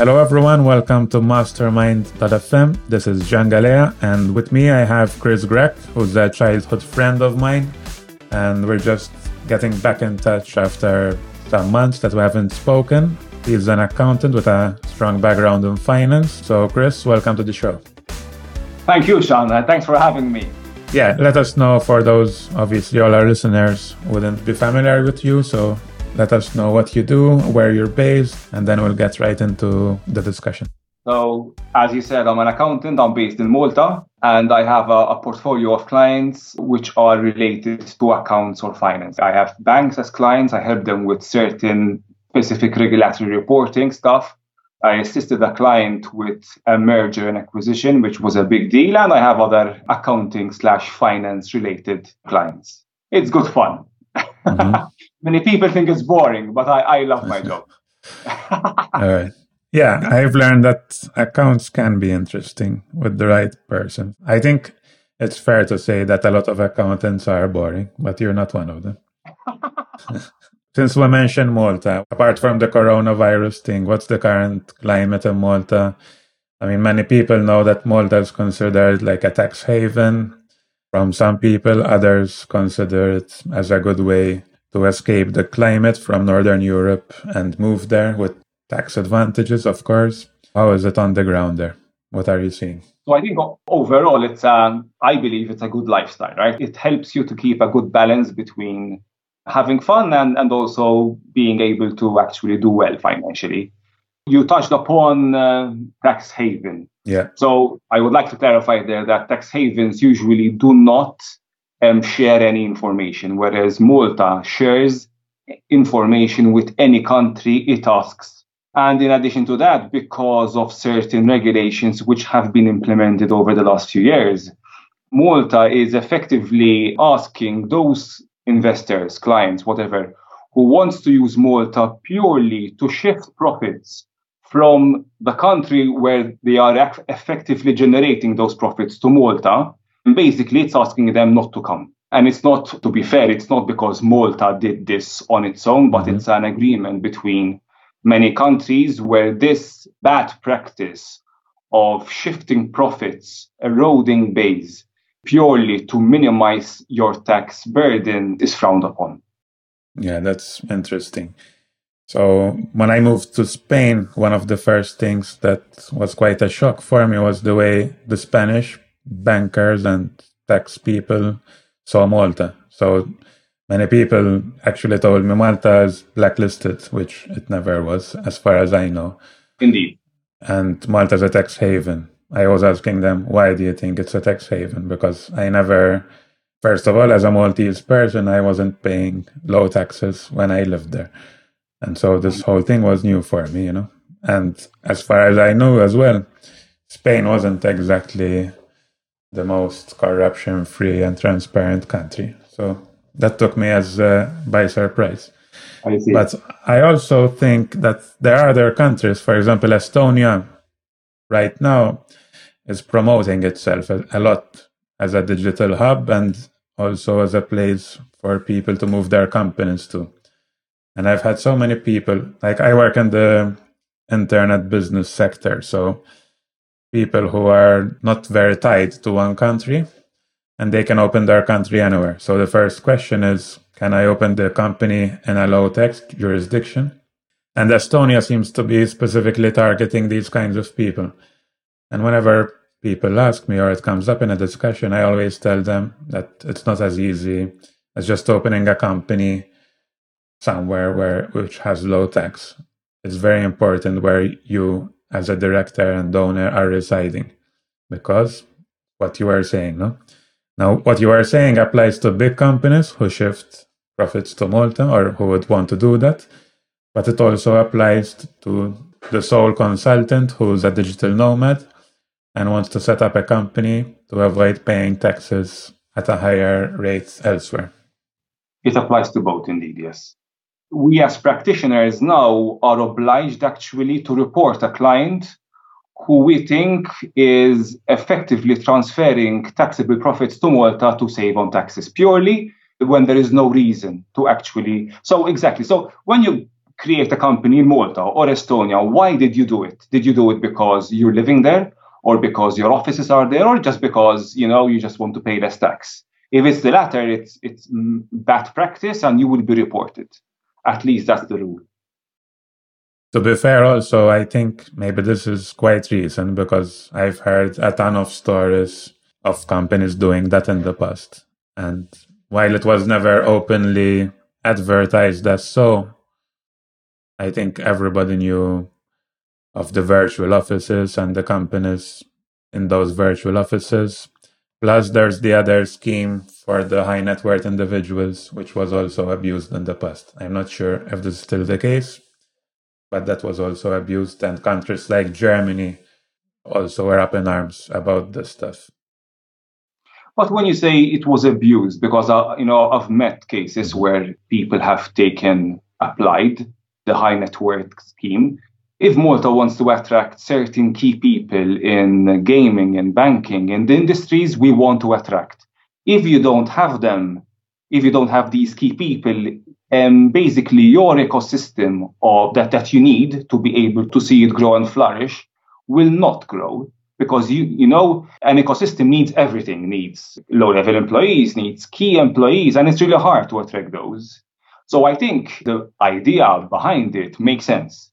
Hello, everyone. Welcome to Mastermind.fm. This is Jean Galea, and with me I have Chris Grech, who's a childhood friend of mine. And we're just getting back in touch after some months that we haven't spoken. He's an accountant with a strong background in finance. So, Chris, welcome to the show. Thank you, Sean. Uh, thanks for having me. Yeah, let us know for those, obviously, all our listeners wouldn't be familiar with you. So, let us know what you do, where you're based, and then we'll get right into the discussion. So, as you said, I'm an accountant. I'm based in Malta, and I have a, a, portfolio of clients which are related to accounts or finance. I have banks as clients. I help them with certain specific regulatory reporting stuff. I assisted a client with a merger and acquisition, which was a big deal, and I have other accounting slash finance related clients. It's good fun. Mm-hmm. Many people think it's boring, but I, I love my job. All right. Yeah, I've learned that accounts can be interesting with the right person. I think it's fair to say that a lot of accountants are boring, but you're not one of them. Since we mentioned Malta, apart from the coronavirus thing, what's the current climate in Malta? I mean, many people know that Malta is considered like a tax haven. From some people, others consider it as a good way to escape the climate from Northern Europe and move there with tax advantages, of course. How is it on the ground there? What are you seeing? So I think overall, it's um, I believe it's a good lifestyle, right? It helps you to keep a good balance between having fun and, and also being able to actually do well financially. You touched upon uh, tax haven. Yeah. So I would like to clarify there that tax havens usually do not um, share any information, whereas Malta shares information with any country it asks. And in addition to that, because of certain regulations which have been implemented over the last few years, Malta is effectively asking those investors, clients, whatever, who wants to use Malta purely to shift profits from the country where they are effectively generating those profits to Malta basically it's asking them not to come. And it's not, to be fair, it's not because Malta did this on its own, but mm-hmm. it's an agreement between many countries where this bad practice of shifting profits, eroding base purely to minimize your tax burden is frowned upon. Yeah, that's interesting. So when I moved to Spain, one of the first things that was quite a shock for me was the way the Spanish bankers and tax people saw Malta. So many people actually told me Malta is blacklisted, which it never was, as far as I know. Indeed. And Malta is a tax haven. I was asking them, why do you think it's a tax haven? Because I never, first of all, as a Maltese person, I wasn't paying low taxes when I lived there. And so this whole thing was new for me, you know. And as far as I know as well, Spain wasn't exactly the most corruption free and transparent country. So that took me as uh, by surprise. I but I also think that there are other countries, for example, Estonia, right now is promoting itself a, a lot as a digital hub and also as a place for people to move their companies to. And I've had so many people, like I work in the internet business sector. So people who are not very tied to one country and they can open their country anywhere. So the first question is can I open the company in a low tax jurisdiction? And Estonia seems to be specifically targeting these kinds of people. And whenever people ask me or it comes up in a discussion, I always tell them that it's not as easy as just opening a company somewhere where which has low tax. It's very important where you as a director and owner are residing. Because what you are saying no? Now what you are saying applies to big companies who shift profits to malta or who would want to do that but it also applies to the sole consultant who's a digital nomad and wants to set up a company to avoid paying taxes at a higher rate elsewhere. It applies to both indeed yes we as practitioners now are obliged actually to report a client who we think is effectively transferring taxable profits to Malta to save on taxes purely when there is no reason to actually. So, exactly. So, when you create a company in Malta or Estonia, why did you do it? Did you do it because you're living there or because your offices are there or just because, you know, you just want to pay less tax? If it's the latter, it's it's mm, bad practice and you will be reported. At least that's the rule. To be fair, also, I think maybe this is quite recent because I've heard a ton of stories of companies doing that in the past. And while it was never openly advertised as so, I think everybody knew of the virtual offices and the companies in those virtual offices. Plus, there's the other scheme for the high net worth individuals, which was also abused in the past. I'm not sure if this is still the case, but that was also abused. And countries like Germany also were up in arms about this stuff. But when you say it was abused, because uh, you know I've met cases where people have taken applied the high net worth scheme. If Malta wants to attract certain key people in gaming and banking and the industries we want to attract, if you don't have them, if you don't have these key people, um, basically your ecosystem of that that you need to be able to see it grow and flourish will not grow because you you know an ecosystem needs everything needs low level employees needs key employees and it's really hard to attract those. So i think the idea behind it makes sense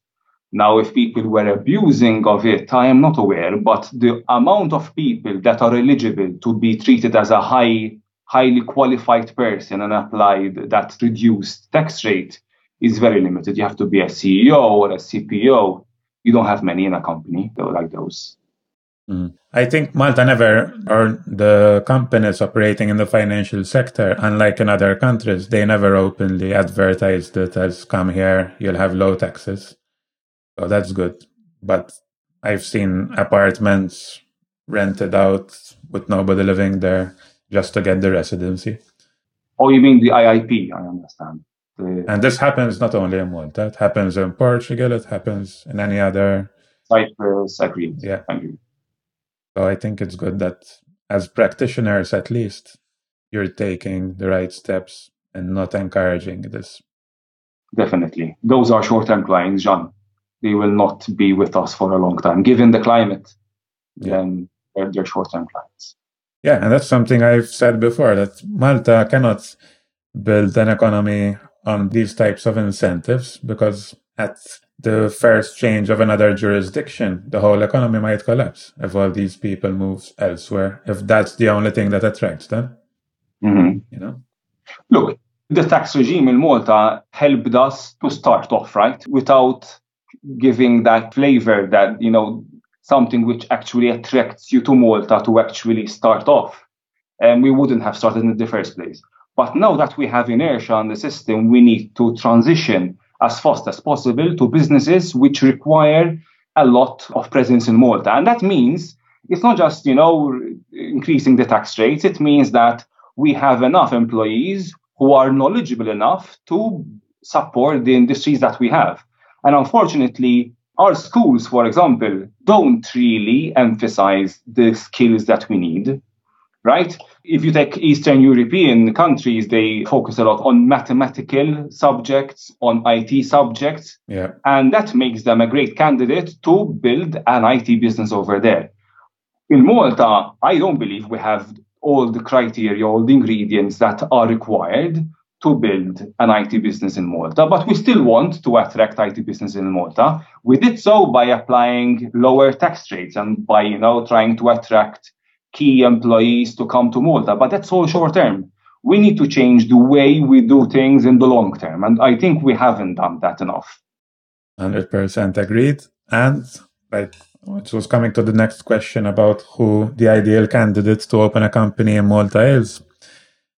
now if people were abusing of it i am not aware but the amount of people that are eligible to be treated as a high highly qualified person and applied that reduced tax rate is very limited. You have to be a CEO or a CPO. You don't have many in a company like those. Mm. I think Malta never, or the companies operating in the financial sector, unlike in other countries, they never openly advertised it as come here, you'll have low taxes. So that's good. But I've seen apartments rented out with nobody living there just to get the residency. Oh, you mean the IIP? I understand. The... And this happens not only in Malta, it happens in Portugal, it happens in any other. Cyprus, agreed. Yeah. So I think it's good that as practitioners, at least, you're taking the right steps and not encouraging this. Definitely. Those are short term clients, John. They will not be with us for a long time. Given the climate, yeah. then they're, they're short term clients. Yeah, and that's something I've said before that Malta cannot build an economy on these types of incentives because at the first change of another jurisdiction, the whole economy might collapse if all these people move elsewhere, if that's the only thing that attracts them. Mm-hmm. You know? Look, the tax regime in Malta helped us to start off, right? Without giving that flavor that, you know, something which actually attracts you to Malta to actually start off. And we wouldn't have started in the first place. But now that we have inertia on the system, we need to transition as fast as possible to businesses which require a lot of presence in Malta. And that means it's not just, you know, increasing the tax rates. It means that we have enough employees who are knowledgeable enough to support the industries that we have. And unfortunately, our schools, for example, don't really emphasize the skills that we need, right? If you take Eastern European countries, they focus a lot on mathematical subjects, on IT subjects, yeah. and that makes them a great candidate to build an IT business over there. In Malta, I don't believe we have all the criteria, all the ingredients that are required to build an IT business in Malta, but we still want to attract IT business in Malta. We did so by applying lower tax rates and by, you know, trying to attract key employees to come to Malta, but that's all short term. We need to change the way we do things in the long term, and I think we haven't done that enough. 100% agreed. And like it was coming to the next question about who the ideal candidate to open a company in Malta is.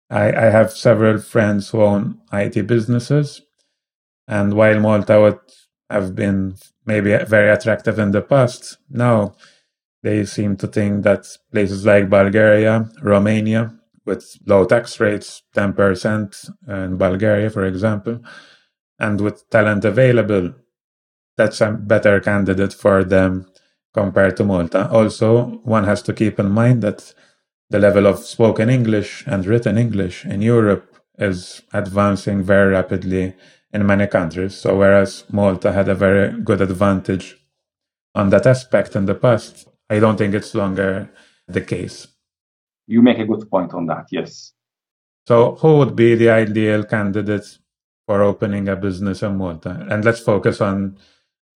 I, I have several friends who own IT businesses. And while Malta would have been maybe very attractive in the past, now they seem to think that places like Bulgaria, Romania, with low tax rates, 10% in Bulgaria, for example, and with talent available, that's a better candidate for them compared to Malta. Also, one has to keep in mind that the level of spoken English and written English in Europe is advancing very rapidly in many countries. So whereas Malta had a very good advantage on that aspect in the past, I don't think it's longer the case. You make a good point on that, yes. So who would be the ideal candidates for opening a business in Malta? And let's focus on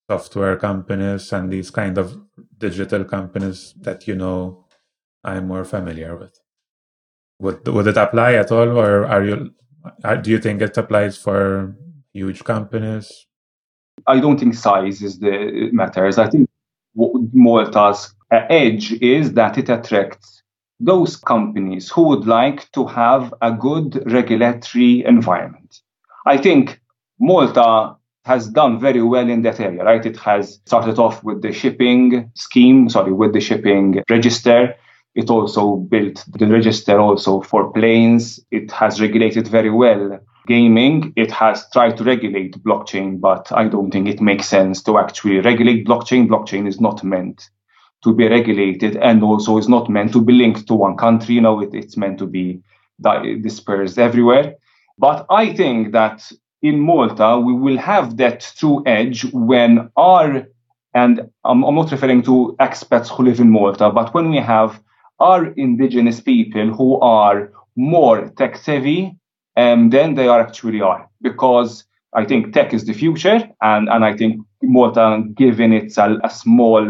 software companies and these kind of digital companies that you know I'm more familiar with. Would would it apply at all, or are you? Uh, do you think it applies for huge companies? I don't think size is the matters. I think Malta's edge is that it attracts those companies who would like to have a good regulatory environment. I think Malta has done very well in that area, right? It has started off with the shipping scheme, sorry, with the shipping register. It also built the register also for planes. It has regulated very well gaming. It has tried to regulate blockchain, but I don't think it makes sense to actually regulate blockchain. Blockchain is not meant to be regulated and also is not meant to be linked to one country. You know, it, it's meant to be dispersed everywhere. But I think that in Malta, we will have that true edge when our, and I'm, I'm not referring to expats who live in Malta, but when we have our indigenous people who are more tech savvy um, than they are actually are. Because I think tech is the future, and, and I think Malta, given it's a, a small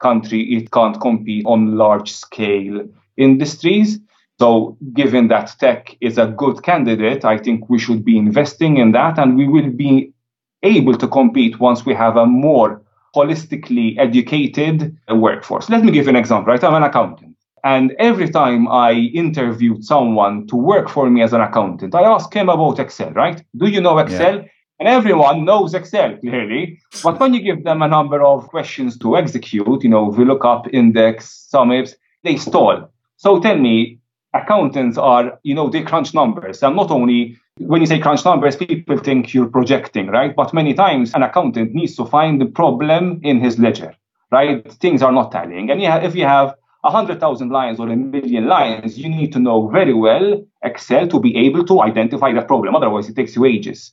country, it can't compete on large scale industries. So, given that tech is a good candidate, I think we should be investing in that, and we will be able to compete once we have a more holistically educated workforce. Let me give you an example, right? I'm an accountant. And every time I interviewed someone to work for me as an accountant, I asked him about Excel, right? Do you know Excel? Yeah. And everyone knows Excel clearly. But when you give them a number of questions to execute, you know, VLOOKUP, index, SUMIFS, they stall. So tell me, accountants are, you know, they crunch numbers. And not only when you say crunch numbers, people think you're projecting, right? But many times an accountant needs to find the problem in his ledger, right? Things are not tallying. And if you have 100,000 lines or a million lines, you need to know very well Excel to be able to identify that problem. Otherwise, it takes you ages.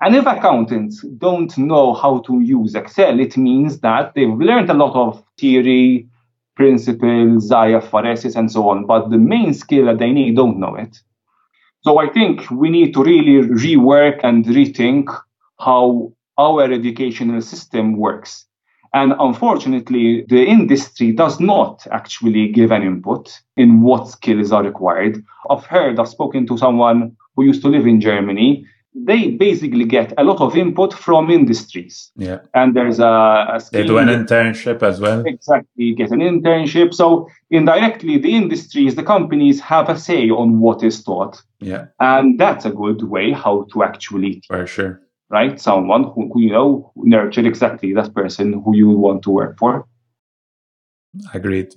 And if accountants don't know how to use Excel, it means that they've learned a lot of theory, principles, IFRS, and so on, but the main skill that they need don't know it. So I think we need to really rework and rethink how our educational system works. And unfortunately, the industry does not actually give an input in what skills are required. I've heard, I've spoken to someone who used to live in Germany they basically get a lot of input from industries. Yeah. And there's a, a they do an internship as well. Exactly, get an internship. So indirectly, the industries, the companies have a say on what is taught. Yeah. And that's a good way how to actually teach, for sure. Right, someone who, who you know nurture exactly that person who you want to work for. Agreed.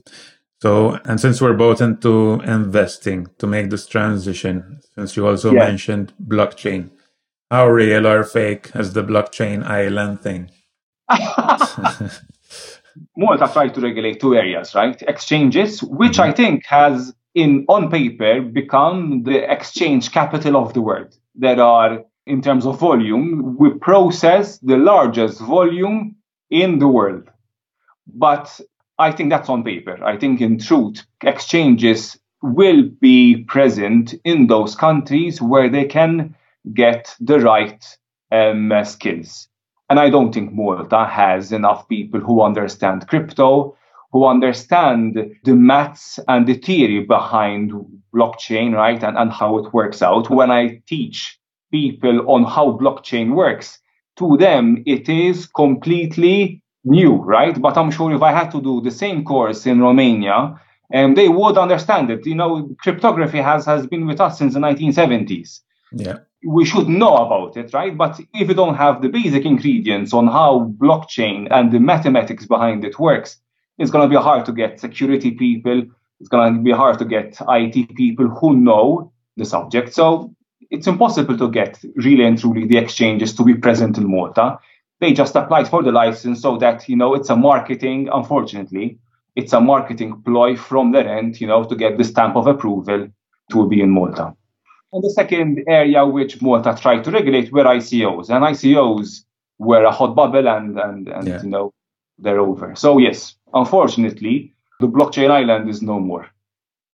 So, and since we're both into investing to make this transition, since you also yeah. mentioned blockchain, how real or fake is the blockchain island thing? Malta tried to regulate two areas, right? Exchanges, which mm-hmm. I think has in on paper become the exchange capital of the world. There are, in terms of volume, we process the largest volume in the world. But I think that's on paper. I think in truth, exchanges will be present in those countries where they can get the right um, skills. And I don't think Malta has enough people who understand crypto, who understand the maths and the theory behind blockchain, right? And, and how it works out. When I teach people on how blockchain works, to them, it is completely new, right? But I'm sure if I had to do the same course in Romania, and um, they would understand it. You know, cryptography has, has been with us since the 1970s. Yeah we should know about it, right? But if you don't have the basic ingredients on how blockchain and the mathematics behind it works, it's going to be hard to get security people. It's going to be hard to get IT people who know the subject. So it's impossible to get really and truly the exchanges to be present in Malta. They just applied for the license so that, you know, it's a marketing, unfortunately, it's a marketing ploy from their end, you know, to get the stamp of approval to be in Malta. And the second area which Malta tried to regulate were ICOs, and ICOs were a hot bubble, and and, and yeah. you know they're over. So yes, unfortunately, the blockchain island is no more.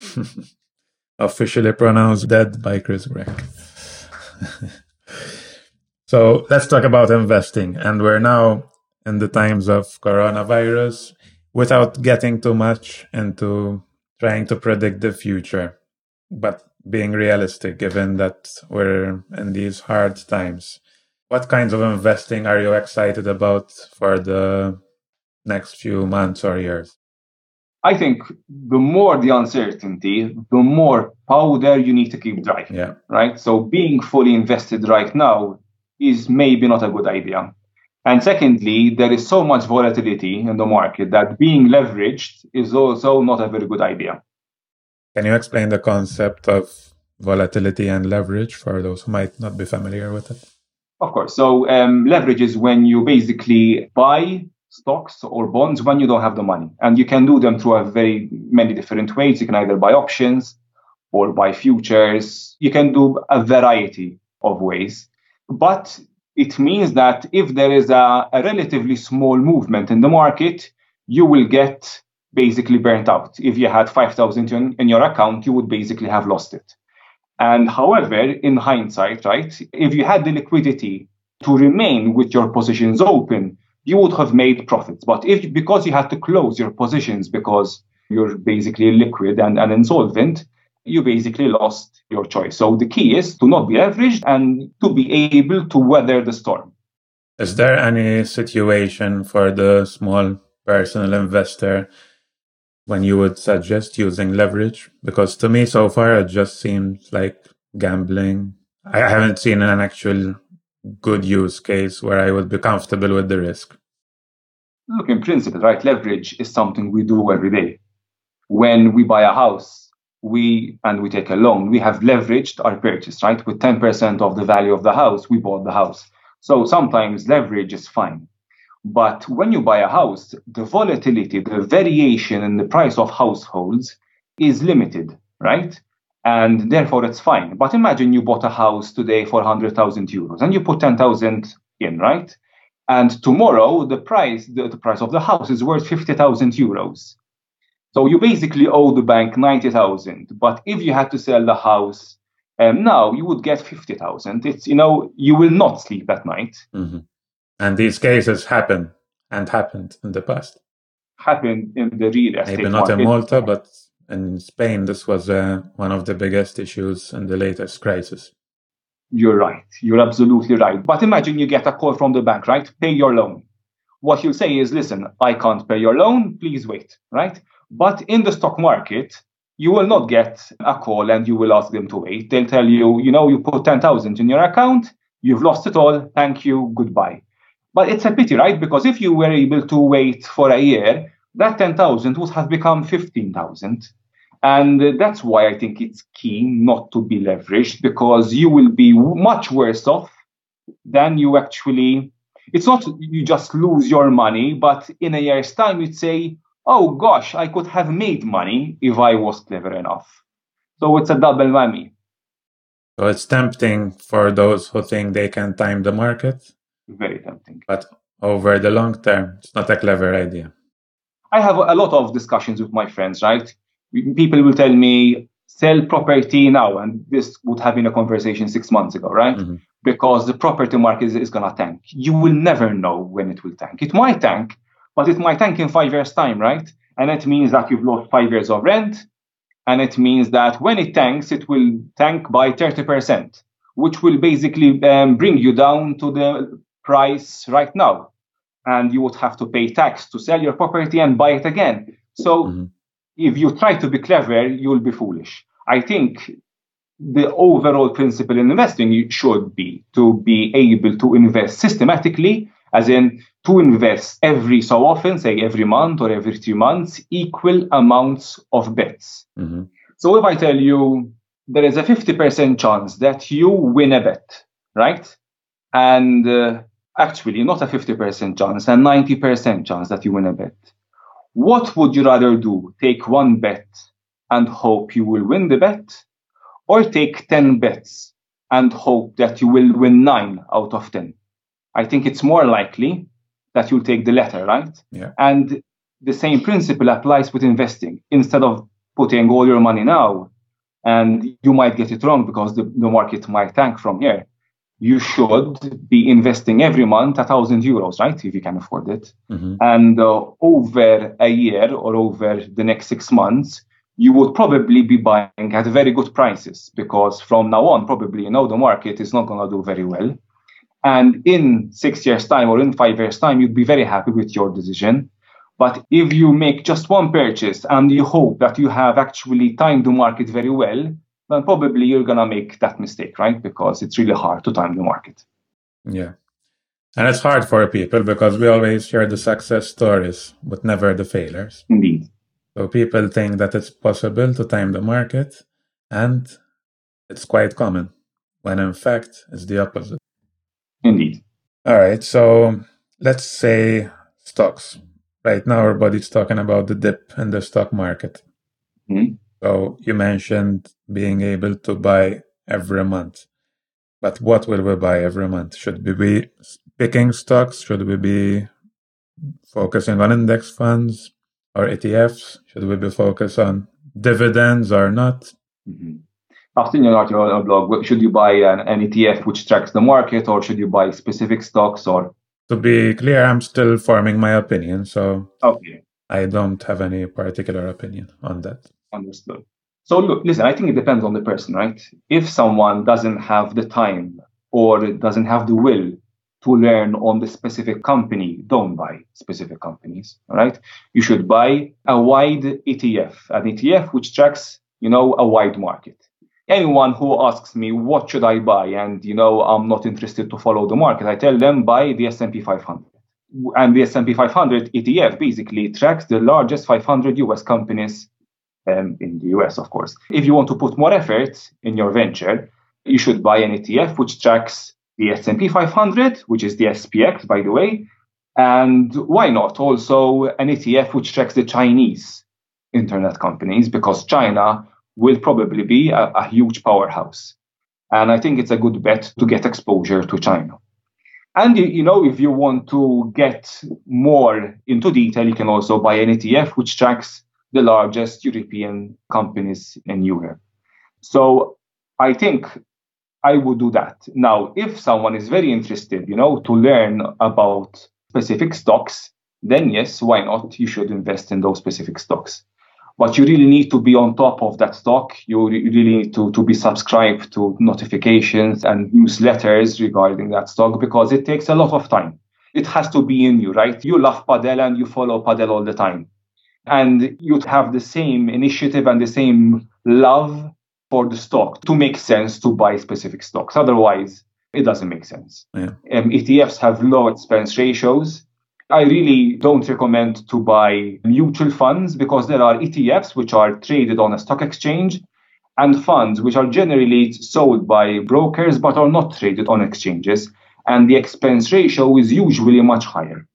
Officially pronounced dead by Chris Grech. so let's talk about investing, and we're now in the times of coronavirus without getting too much into trying to predict the future, but being realistic given that we're in these hard times. What kinds of investing are you excited about for the next few months or years? I think the more the uncertainty, the more powder you need to keep dry. Yeah. Right. So being fully invested right now is maybe not a good idea. And secondly, there is so much volatility in the market that being leveraged is also not a very good idea. Can you explain the concept of volatility and leverage for those who might not be familiar with it? Of course. So, um, leverage is when you basically buy stocks or bonds when you don't have the money. And you can do them through a very many different ways. You can either buy options or buy futures. You can do a variety of ways. But it means that if there is a, a relatively small movement in the market, you will get basically burnt out. If you had 5,000 in, in your account, you would basically have lost it. And however, in hindsight, right, if you had the liquidity to remain with your positions open, you would have made profits. But if because you had to close your positions because you're basically liquid and, and insolvent, you basically lost your choice. So the key is to not be leveraged and to be able to weather the storm. Is there any situation for the small personal investor when you would suggest using leverage? Because to me, so far, it just seems like gambling. I haven't seen an actual good use case where I would be comfortable with the risk. Look, in principle, right, leverage is something we do every day. When we buy a house, we and we take a loan, we have leveraged our purchase, right? With 10% of the value of the house, we bought the house. So sometimes leverage is fine. But when you buy a house, the volatility, the variation in the price of households is limited, right? And therefore it's fine. But imagine you bought a house today for 100,000 euros and you put 10,000 in, right? And tomorrow the price, the, the price of the house is worth 50,000 euros. So you basically owe the bank 90,000. But if you had to sell the house um, now, you would get 50,000. It's, you know, you will not sleep at night. Mm-hmm. And these cases happen and happened in the past. Happened in the real estate Maybe not market. in Malta, but in Spain, this was uh, one of the biggest issues in the latest crisis. You're right. You're absolutely right. But imagine you get a call from the bank, right? Pay your loan. What you'll say is, listen, I can't pay your loan. Please wait, right? But in the stock market, you will not get a call and you will ask them to wait. They'll tell you, you know, you put 10,000 in your account, you've lost it all. Thank you. Goodbye. But it's a pity, right? Because if you were able to wait for a year, that 10,000 would have become 15,000. And that's why I think it's key not to be leveraged because you will be much worse off than you actually. It's not you just lose your money, but in a year's time, you'd say, oh gosh, I could have made money if I was clever enough. So it's a double whammy. So it's tempting for those who think they can time the market very tempting. But over the long term, it's not a clever idea. I have a lot of discussions with my friends, right? People will tell me, sell property now. And this would have been a conversation six months ago, right? Mm-hmm. Because the property market is, is going to tank. You will never know when it will tank. It might tank, but it might tank in five years' time, right? And it means that you've lost five years of rent. And it means that when it tanks, it will tank by 30%, which will basically um, bring you down to the price right now. And you would have to pay tax to sell your property and buy it again. So mm-hmm. If you try to be clever, you'll be foolish. I think the overall principle in investing should be to be able to invest systematically, as in to invest every so often, say every month or every three months, equal amounts of bets. Mm-hmm. So if I tell you there is a 50% chance that you win a bet, right? And uh, actually not a 50% chance, a 90% chance that you win a bet. What would you rather do? Take one bet and hope you will win the bet? or take 10 bets and hope that you will win nine out of 10. I think it's more likely that you'll take the latter, right? Yeah. And the same principle applies with investing. Instead of putting all your money now, and you might get it wrong because the, the market might tank from here, you should be investing every month a thousand euros, right? If you can afford it. Mm-hmm. And uh, over a year or over the next six months, you would probably be buying at very good prices because from now on, probably, you know, the market is not going to do very well. And in six years' time or in five years' time, you'd be very happy with your decision. But if you make just one purchase and you hope that you have actually timed the market very well, then probably you're going to make that mistake, right? Because it's really hard to time the market. Yeah. And it's hard for people because we always share the success stories, but never the failures. Indeed. So people think that it's possible to time the market, and it's quite common, when in fact it's the opposite. Indeed. All right. So let's say stocks. Right now, everybody's talking about the dip in the stock market. Mhm. So you mentioned being able to buy every month. But what will we buy every month? Should we be picking stocks? Should we be focusing on index funds or ETFs? Should we be focused on dividends or not? Mm-hmm. I've seen your article on a blog. Should you buy an, an ETF which tracks the market, or should you buy specific stocks? Or To be clear, I'm still forming my opinion, so okay, I don't have any particular opinion on that. understood. So look, listen. I think it depends on the person, right? If someone doesn't have the time or doesn't have the will to learn on the specific company, don't buy specific companies. All right, you should buy a wide ETF, an ETF which tracks, you know, a wide market. Anyone who asks me what should I buy, and you know, I'm not interested to follow the market, I tell them buy the S&P 500. And the S&P 500 ETF basically tracks the largest 500 US companies um, in the US, of course. If you want to put more effort in your venture, you should buy an ETF which tracks the S&P 500, which is the SPX, by the way, and why not also an ETF which tracks the Chinese internet companies because China will probably be a, a huge powerhouse. And I think it's a good bet to get exposure to China. And you, you know, if you want to get more into detail, you can also buy an ETF which tracks the largest European companies in Europe. So I think I would do that. Now, if someone is very interested, you know, to learn about specific stocks, then yes, why not? You should invest in those specific stocks. But you really need to be on top of that stock. You re- really need to, to be subscribed to notifications and newsletters regarding that stock because it takes a lot of time. It has to be in you, right? You love Padel and you follow Padel all the time. And you have the same initiative and the same love for the stock to make sense to buy specific stocks. Otherwise, it doesn't make sense. Yeah. Um, ETFs have low expense ratios. I really don't recommend to buy mutual funds because there are ETFs which are traded on a stock exchange and funds which are generally sold by brokers but are not traded on exchanges. And the expense ratio is usually much higher.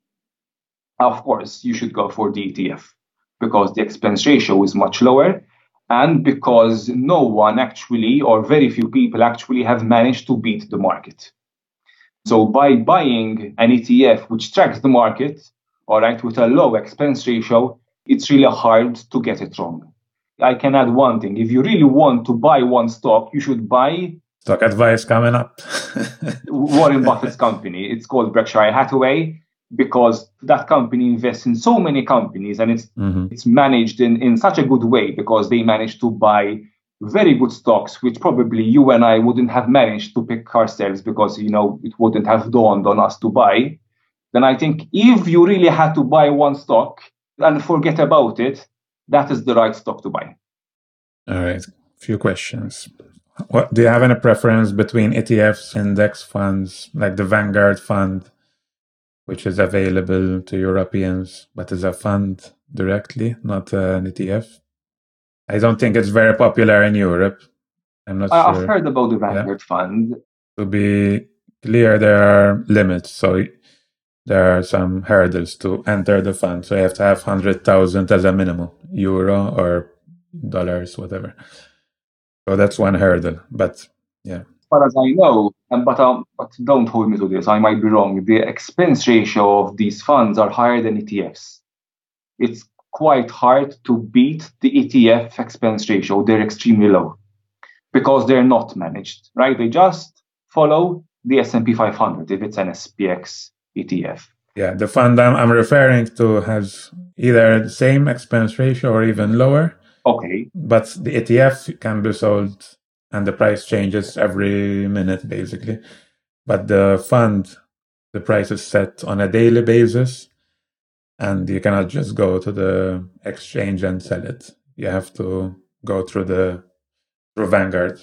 Of course, you should go for the ETF because the expense ratio is much lower and because no one actually, or very few people actually, have managed to beat the market. So by buying an ETF which tracks the market, all right, with a low expense ratio, it's really hard to get it wrong. I can add one thing. If you really want to buy one stock, you should buy Stock advice coming up. Warren Buffett's company. It's called Berkshire Hathaway because that company invests in so many companies and it's Mhm. it's managed in, in such a good way because they manage to buy very good stocks which probably you and I wouldn't have managed to pick ourselves because you know it wouldn't have dawned on us to buy. Then I think if you really had to buy one stock and forget about it, that is the right stock to buy. All right. Few questions. What do you have any preference between ETFs, index funds, like the Vanguard fund, which is available to Europeans, but is a fund directly, not an ETF? I don't think it's very popular in Europe. I'm not I- I've heard about the Vanguard fund. To be clear, there are limits. So there are some hurdles to enter the fund. So you have to have 100,000 as a minimum, euro or dollars, whatever. So that's one hurdle. But yeah. As far as I know, and but um, but don't hold me to this. I might be wrong. The expense ratio of these funds are higher than ETFs. It's quite hard to beat the ETF expense ratio. They're extremely low because they're not managed, right? They just follow the S&P 500 if it's an SPX ETF. Yeah, the fund I'm, I'm referring to has either the same expense ratio or even lower. Okay. But the ETF can be sold and the price changes every minute basically. But the fund, the price is set on a daily basis and you cannot just go to the exchange and sell it. You have to go through the through Vanguard.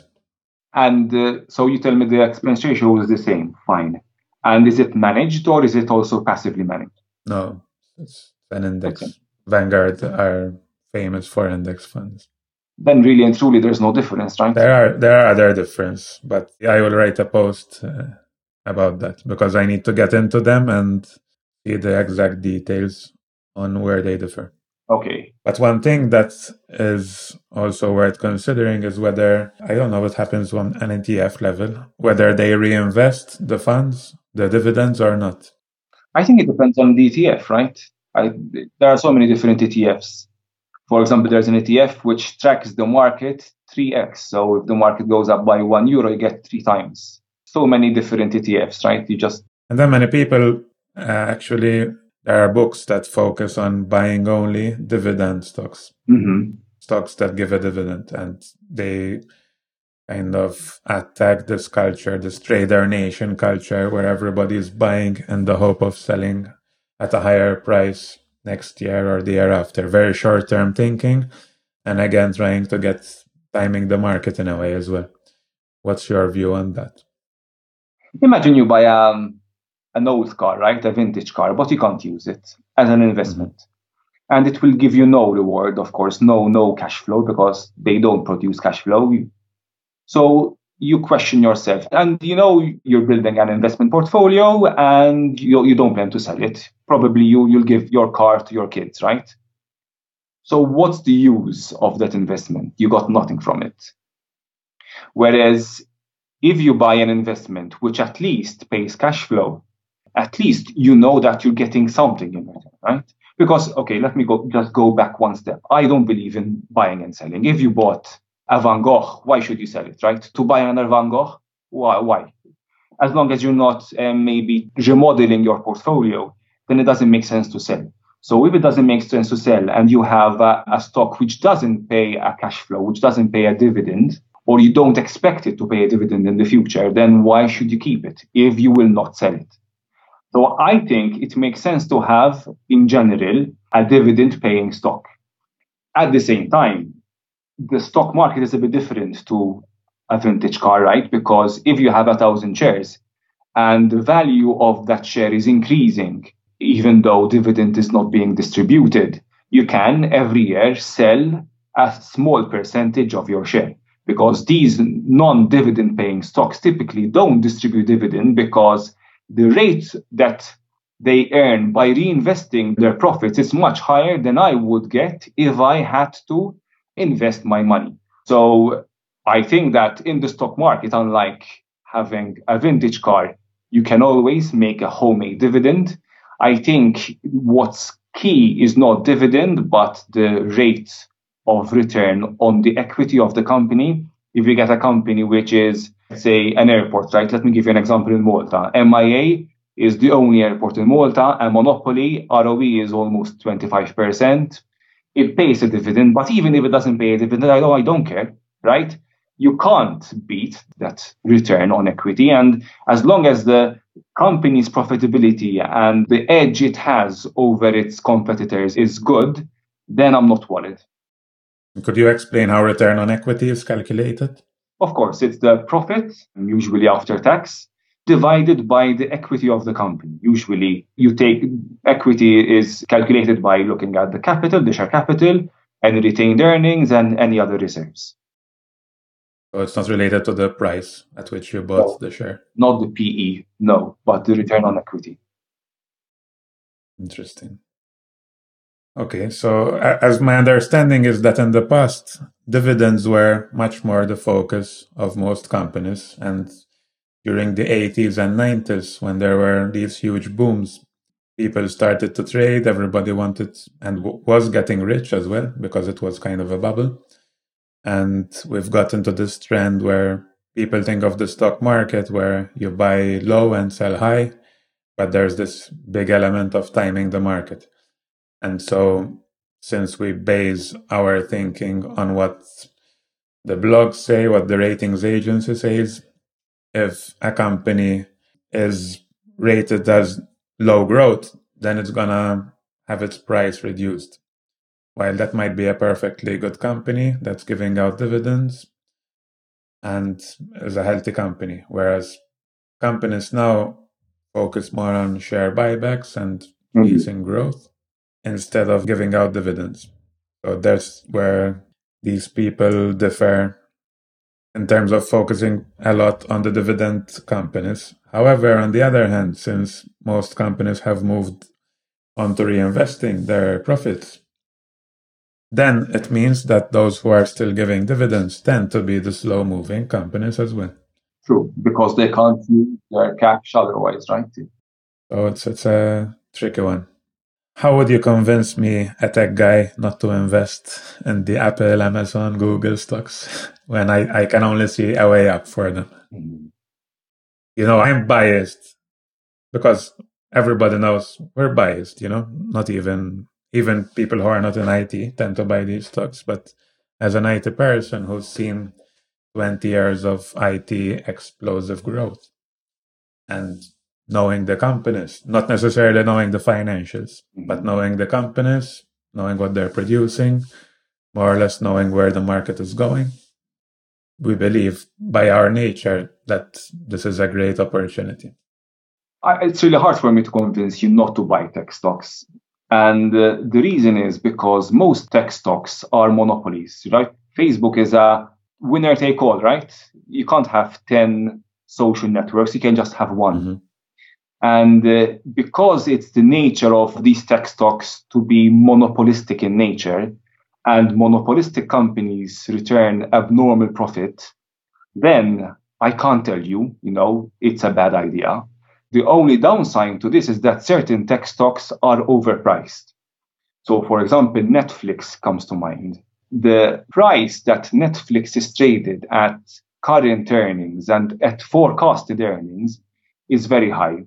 And uh, so you tell me the expense ratio is the same. Fine. And is it managed or is it also passively managed? No, it's an index. Okay. Vanguard are famous for index funds. Then really and truly, there's no difference, right? There are there are other difference, but I will write a post uh, about that because I need to get into them and see the exact details on where they differ. Okay. But one thing that is also worth considering is whether, I don't know what happens on an ETF level, whether they reinvest the funds, the dividends or not. I think it depends on the ETF, right? I, there are so many different ETFs. For example, there's an ETF which tracks the market 3x. So if the market goes up by one euro, you get three times. So many different ETFs, right? You just. And then many people actually there are books that focus on buying only dividend stocks, mm-hmm. stocks that give a dividend, and they kind of attack this culture, this trader nation culture, where everybody is buying in the hope of selling at a higher price next year or the year after. Very short term thinking, and again, trying to get timing the market in a way as well. What's your view on that? Imagine you buy um, an old car, right? A vintage car, but you can't use it as an investment. And it will give you no reward, of course, no no cash flow because they don't produce cash flow. So you question yourself, and you know you're building an investment portfolio, and you you don't plan to sell it. Probably you you'll give your car to your kids, right? So what's the use of that investment? You got nothing from it. Whereas if you buy an investment which at least pays cash flow, at least you know that you're getting something in it, right? Because okay, let me go just go back one step. I don't believe in buying and selling. If you bought a Van Gogh, why should you sell it, right? To buy another Van Gogh, why? Why? As long as you're not um, maybe remodeling your portfolio, then it doesn't make sense to sell. So if it doesn't make sense to sell, and you have a, a stock which doesn't pay a cash flow, which doesn't pay a dividend, or you don't expect it to pay a dividend in the future, then why should you keep it if you will not sell it? So I think it makes sense to have, in general, a dividend paying stock. At the same time, the stock market is a bit different to a vintage car, right? Because if you have a thousand shares and the value of that share is increasing, even though dividend is not being distributed, you can every year sell a small percentage of your share because these non-dividend paying stocks typically don't distribute dividend because the rate that they earn by reinvesting their profits is much higher than I would get if I had to invest my money. So I think that in the stock market, unlike having a vintage car, you can always make a homemade dividend. I think what's key is not dividend, but the rate of return on the equity of the company. If you get a company which is say an airport, right? Let me give you an example in Malta. MIA is the only airport in Malta, and Monopoly ROE is almost 25%. It pays a dividend, but even if it doesn't pay a dividend, I don't, I don't care, right? You can't beat that return on equity. And as long as the company's profitability and the edge it has over its competitors is good, then I'm not worried. Could you explain how return on equity is calculated? Of course, it's the profit, usually after tax, divided by the equity of the company. Usually, you take equity is calculated by looking at the capital, the share capital, and retained earnings, and any other reserves. So it's not related to the price at which you bought no, the share. Not the PE, no, but the return on equity. Interesting. Okay, so as my understanding is that in the past, dividends were much more the focus of most companies. And during the 80s and 90s, when there were these huge booms, people started to trade, everybody wanted and was getting rich as well because it was kind of a bubble. And we've gotten to this trend where people think of the stock market where you buy low and sell high, but there's this big element of timing the market. And so, since we base our thinking on what the blogs say, what the ratings agency says, if a company is rated as low growth, then it's gonna have its price reduced. While that might be a perfectly good company that's giving out dividends and is a healthy company, whereas companies now focus more on share buybacks and mm-hmm. easing growth instead of giving out dividends. So that's where these people differ in terms of focusing a lot on the dividend companies. However, on the other hand, since most companies have moved on to reinvesting their profits, then it means that those who are still giving dividends tend to be the slow moving companies as well. True, because they can't use their cash otherwise, right? So it's it's a tricky one. How would you convince me, a tech guy, not to invest in the Apple, Amazon, Google stocks when I, I can only see a way up for them? Mm-hmm. You know, I'm biased because everybody knows we're biased, you know, not even even people who are not in IT tend to buy these stocks. But as an IT person who's seen 20 years of IT explosive growth and knowing the companies, not necessarily knowing the financials, mm-hmm. but knowing the companies, knowing what they're producing, more or less knowing where the market is going. We believe by our nature that this is a great opportunity. It's really hard for me to convince you not to buy tech stocks. And uh, the reason is because most tech stocks are monopolies, right? Facebook is a winner take all, right? You can't have 10 social networks, you can just have one. Mm-hmm. And uh, because it's the nature of these tech stocks to be monopolistic in nature, and monopolistic companies return abnormal profit, then I can't tell you, you know, it's a bad idea. The only downside to this is that certain tech stocks are overpriced. So, for example, Netflix comes to mind. The price that Netflix is traded at current earnings and at forecasted earnings is very high.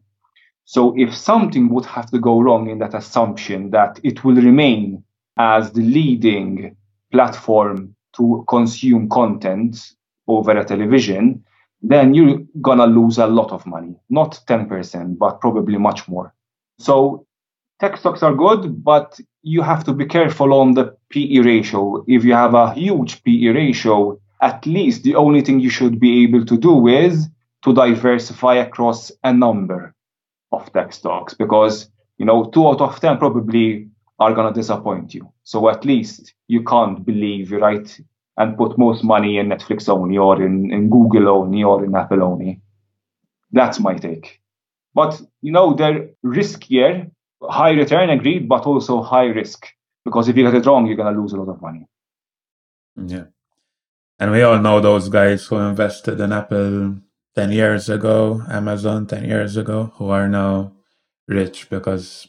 So if something would have to go wrong in that assumption that it will remain as the leading platform to consume content over a television, then you're gonna lose a lot of money. Not 10%, but probably much more. So tech stocks are good, but you have to be careful on the PE ratio. If you have a huge PE ratio, at least the only thing you should be able to do is to diversify across a number of tech stocks because you know two out of ten probably are gonna disappoint you. So at least you can't believe right and put most money in Netflix only or in, in Google only or in Apple only. That's my take. But you know they're riskier, high return agreed, but also high risk because if you get it wrong, you're gonna lose a lot of money. Yeah. And we all know those guys who invested in Apple 10 years ago, Amazon 10 years ago, who are now rich because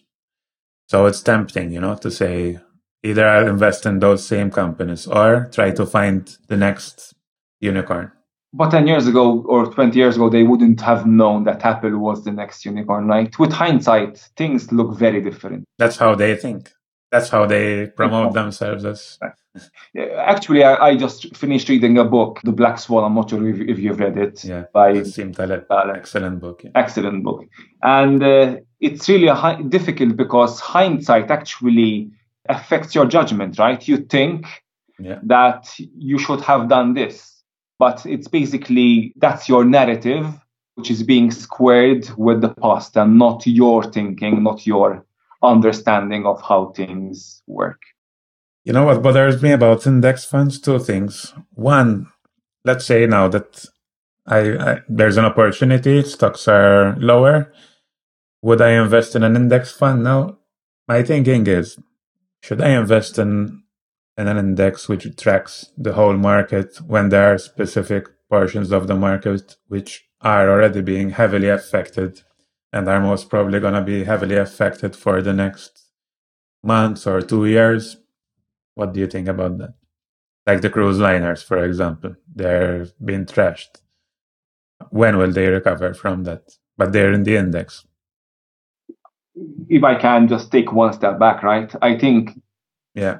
so it's tempting, you know, to say either I'll invest in those same companies or try to find the next unicorn. But 10 years ago or 20 years ago, they wouldn't have known that Apple was the next unicorn, right? With hindsight, things look very different. That's how they think. That's how they promote themselves as Actually, I, I, just finished reading a book, The Black Swan. I'm not sure if, if you've read it. Yeah, by Nassim Taleb. Excellent book. Yeah. Excellent book. And uh, it's really high, difficult because hindsight actually affects your judgment, right? You think yeah. that you should have done this, but it's basically that's your narrative, which is being squared with the past and not your thinking, not your understanding of how things work. You know what bothers me about index funds? Two things. One, let's say now that I, I, there's an opportunity, stocks are lower. Would I invest in an index fund? No. My thinking is, should I invest in, in an index which tracks the whole market when there are specific portions of the market which are already being heavily affected and are most probably going to be heavily affected for the next months or two years? What do you think about that? Like the cruise liners, for example, they're being trashed. When will they recover from that? But they're in the index if I can just take one step back, right? I think yeah,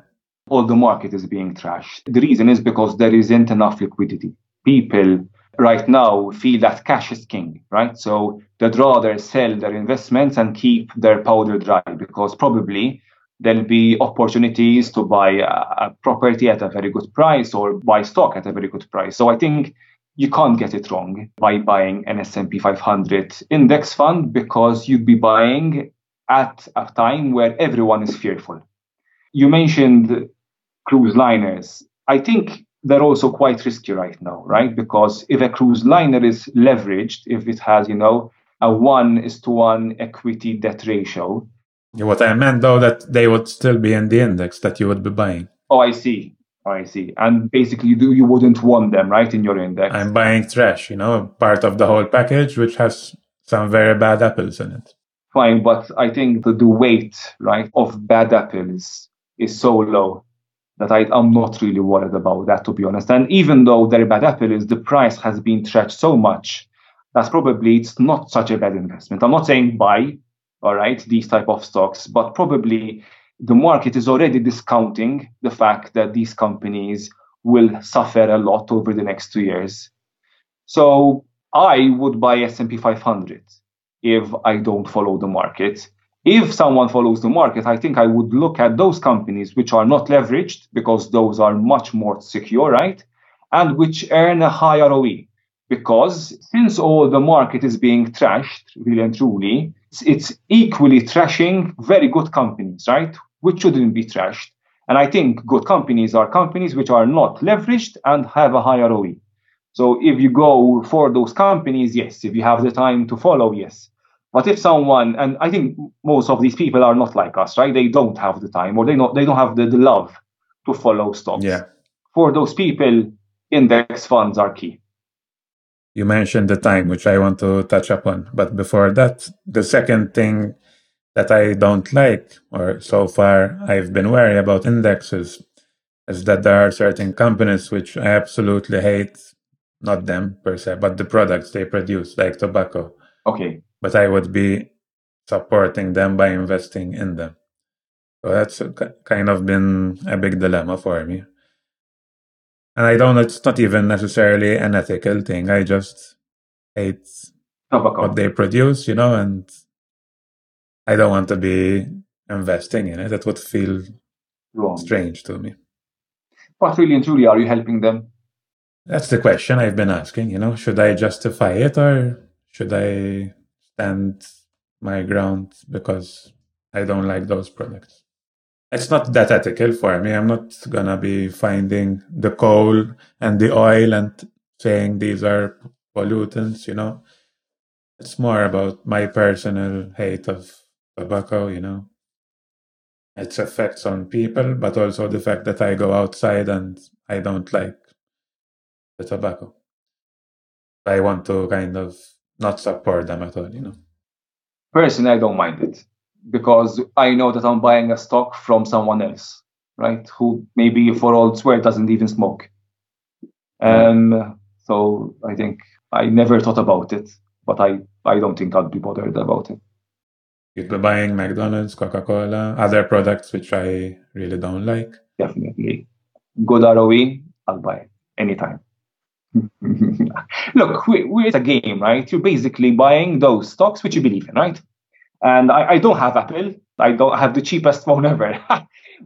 all the market is being trashed. The reason is because there isn't enough liquidity. People right now feel that cash is king, right? So they'd rather sell their investments and keep their powder dry because probably there'll be opportunities to buy a, property at a very good price or buy stock at a very good price. So I think you can't get it wrong by buying an S&P 500 index fund because you'd be buying at a time where everyone is fearful. You mentioned cruise liners. I think they're also quite risky right now, right? Because if a cruise liner is leveraged, if it has, you know, a one is to one equity debt ratio. What I meant though, that they would still be in the index that you would be buying. Oh, I see. Oh, I see. And basically, you, you wouldn't want them, right, in your index? I'm buying trash, you know, part of the whole package, which has some very bad apples in it fine. But I think the, the weight, right, of bad apples is so low that I, am not really worried about that, to be honest. And even though they're bad apples, the price has been stretched so much that probably it's not such a bad investment. I'm not saying buy, all right, these type of stocks, but probably the market is already discounting the fact that these companies will suffer a lot over the next two years. So I would buy S&P 500 if I don't follow the market. If someone follows the market, I think I would look at those companies which are not leveraged because those are much more secure, right? And which earn a high ROE. Because since all the market is being trashed, really and truly, it's, equally trashing very good companies, right? Which shouldn't be trashed. And I think good companies are companies which are not leveraged and have a high ROE. So if you go for those companies, yes. If you have the time to follow, yes. But if someone, and I think most of these people are not like us, right? They don't have the time or they not they don't have the, the love to follow stocks. Yeah. For those people, index funds are key. You mentioned the time, which I want to touch upon. But before that, the second thing that I don't like, or so far I've been wary about indexes, is that there are certain companies which I absolutely hate not them per se, but the products they produce, like tobacco. Okay. But I would be supporting them by investing in them. So that's kind of been a big dilemma for me. And I don't, it's not even necessarily an ethical thing. I just hate tobacco. what they produce, you know, and I don't want to be investing in it. That would feel Wrong. strange to me. But really and truly, are you helping them? That's the question I've been asking. You know, should I justify it or should I stand my ground because I don't like those products? It's not that ethical for me. I'm not gonna be finding the coal and the oil and saying these are pollutants. You know, it's more about my personal hate of tobacco. You know, its effects on people, but also the fact that I go outside and I don't like the tobacco. I want to kind of not support them at all, you know. Personally, I don't mind it because I know that I'm buying a stock from someone else, right? Who maybe for all it's worth doesn't even smoke. Um, so I think I never thought about it, but I, I don't think I'd be bothered about it. You'd be buying McDonald's, Coca Cola, other products which I really don't like. Definitely. Good ROE, I'll buy it anytime. Look, we, we, it's a game, right? You're basically buying those stocks which you believe in, right? And I, I don't have Apple. I don't have the cheapest phone ever.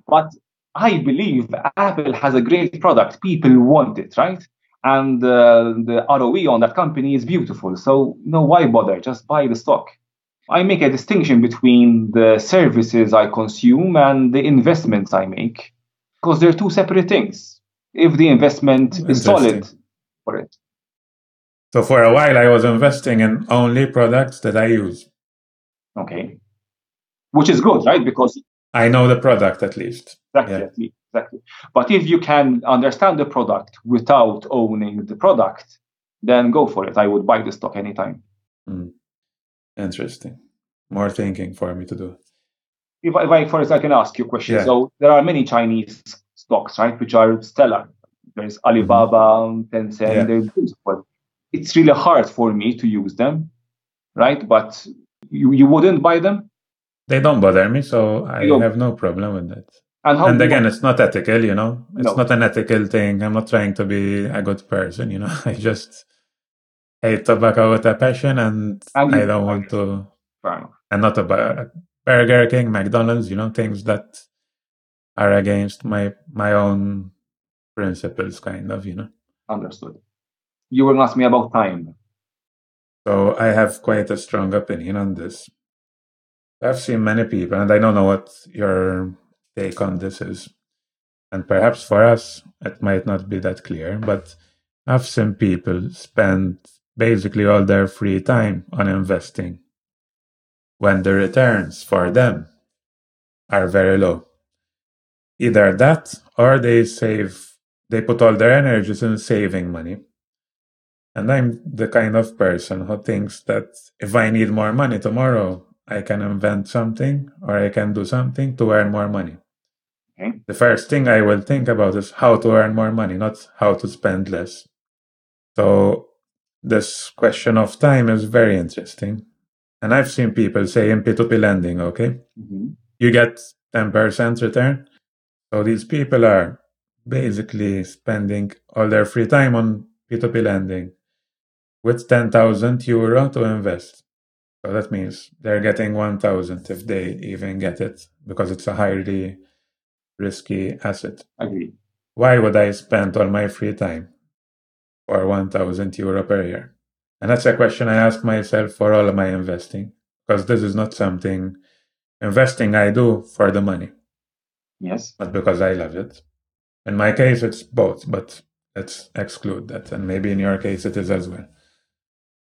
but I believe Apple has a great product. People want it, right? And uh, the ROE on that company is beautiful. So, no, why bother? Just buy the stock. I make a distinction between the services I consume and the investments I make because they're two separate things. If the investment is solid, for it. So for a while, I was investing in only products that I use. Okay. Which is good, right? Because I know the product at least. Exactly, yeah. exactly. But if you can understand the product without owning the product, then go for it. I would buy the stock anytime. Mm. Interesting. More thinking for me to do. If I, if I first I can ask you a question. Yeah. So there are many Chinese stocks, right, which are stellar. There's Alibaba. Tencent, yeah. but it's really hard for me to use them, right? But you, you wouldn't buy them? They don't bother me, so I have no problem with that. And, and again, it's not ethical, you know. It's no. not an ethical thing. I'm not trying to be a good person, you know. I just hate tobacco with a passion, and, and I don't want to. And not a Burger King, McDonald's, you know, things that are against my my own principles, kind of, you know. Understood. You will ask me about time. So I have quite a strong opinion on this. I've seen many people, and I don't know what your take on this is. And perhaps for us, it might not be that clear, but I've seen people spend basically all their free time on investing when the returns for them are very low. Either that or they save, they put all their energies in saving money. And I'm the kind of person who thinks that if I need more money tomorrow, I can invent something or I can do something to earn more money. Okay. The first thing I will think about is how to earn more money, not how to spend less. So this question of time is very interesting. And I've seen people say in P2P lending, okay, mm-hmm. you get 10% return. So these people are basically spending all their free time on P2P lending with 10,000 euro to invest. So that means they're getting 1,000 if they even get it because it's a highly risky asset. Agree. Why would I spend all my free time for 1,000 euro per year? And that's a question I ask myself for all of my investing because this is not something investing I do for the money. Yes. But because I love it. In my case, it's both, but let's exclude that. And maybe in your case, it is as well.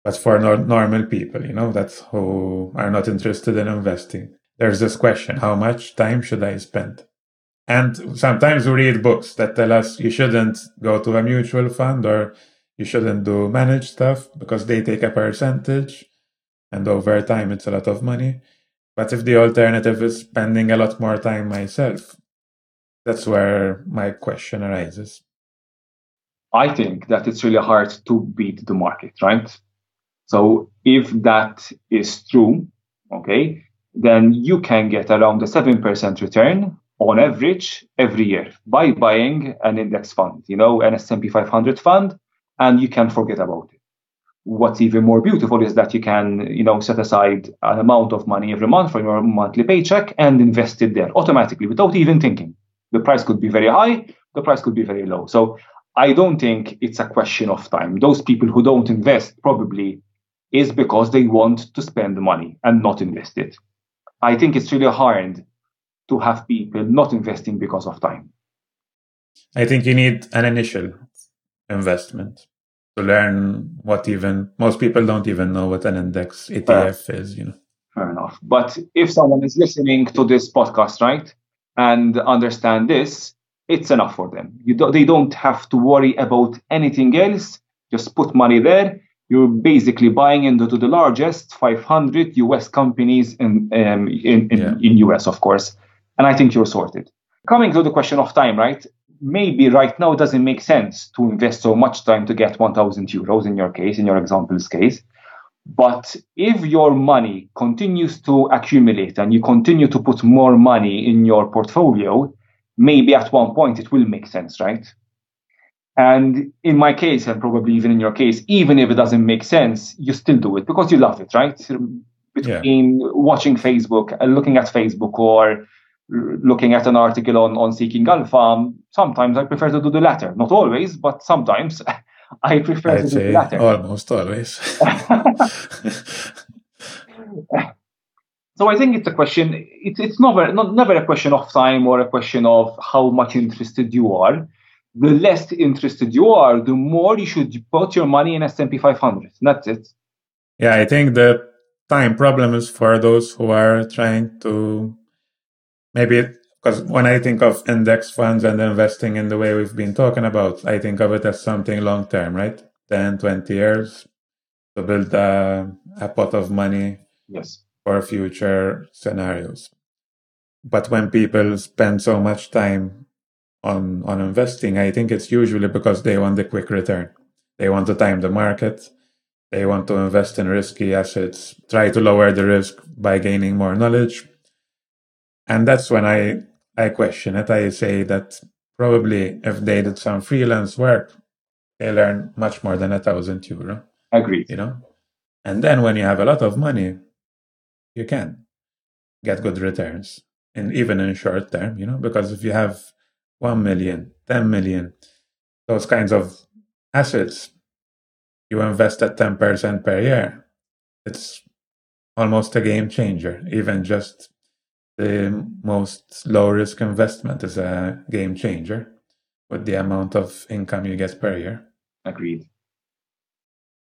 But for no- normal people, you know, that's who are not interested in investing. There's this question how much time should I spend? And sometimes we read books that tell us you shouldn't go to a mutual fund or you shouldn't do managed stuff because they take a percentage and over time it's a lot of money. But if the alternative is spending a lot more time myself, that's where my question arises. I think that it's really hard to beat the market, right? So if that is true, okay, then you can get around a 7% return on average every year by buying an index fund, you know, an S&P 500 fund and you can forget about it. What's even more beautiful is that you can, you know, set aside an amount of money every month from your monthly paycheck and invest it there automatically without even thinking. The price could be very high, the price could be very low. So I don't think it's a question of time. Those people who don't invest probably is because they want to spend the money and not invest it. I think it's really hard to have people not investing because of time. I think you need an initial investment to learn what even most people don't even know what an index ETF is, you know. Fair enough. But if someone is listening to this podcast, right, and understand this, it's enough for them. You do, they don't have to worry about anything else. Just put money there. You're basically buying into the largest 500 US companies in um, in, in, yeah. in US, of course. And I think you're sorted. Coming to the question of time, right? maybe right now it doesn't make sense to invest so much time to get 1000 euros in your case in your example's case but if your money continues to accumulate and you continue to put more money in your portfolio maybe at one point it will make sense right and in my case and probably even in your case even if it doesn't make sense you still do it because you love it right between yeah. watching facebook and looking at facebook or looking at an article on, on seeking alpha, sometimes I prefer to do the latter. Not always, but sometimes I prefer I'd to do the latter. Almost always. so I think it's a question. It's it's never not never a question of time or a question of how much interested you are. The less interested you are, the more you should put your money in S&P 500. That's it. Yeah, I think the time problem is for those who are trying to maybe because when I think of index funds and investing in the way we've been talking about, I think of it as something long term, right? 10, 20 years to build a, a pot of money yes. for future scenarios. But when people spend so much time on, on investing, I think it's usually because they want the quick return. They want to time the market. They want to invest in risky assets, try to lower the risk by gaining more knowledge. And that's when I, I question it. I say that probably if they did some freelance work, they learn much more than a thousand euro. Agreed. You know? And then when you have a lot of money, you can get good returns. And even in short term, you know, because if you have 1 million, 10 million, those kinds of assets, you invest at 10% per year, it's almost a game changer. Even just the most low risk investment is a game changer with the amount of income you get per year. Agreed.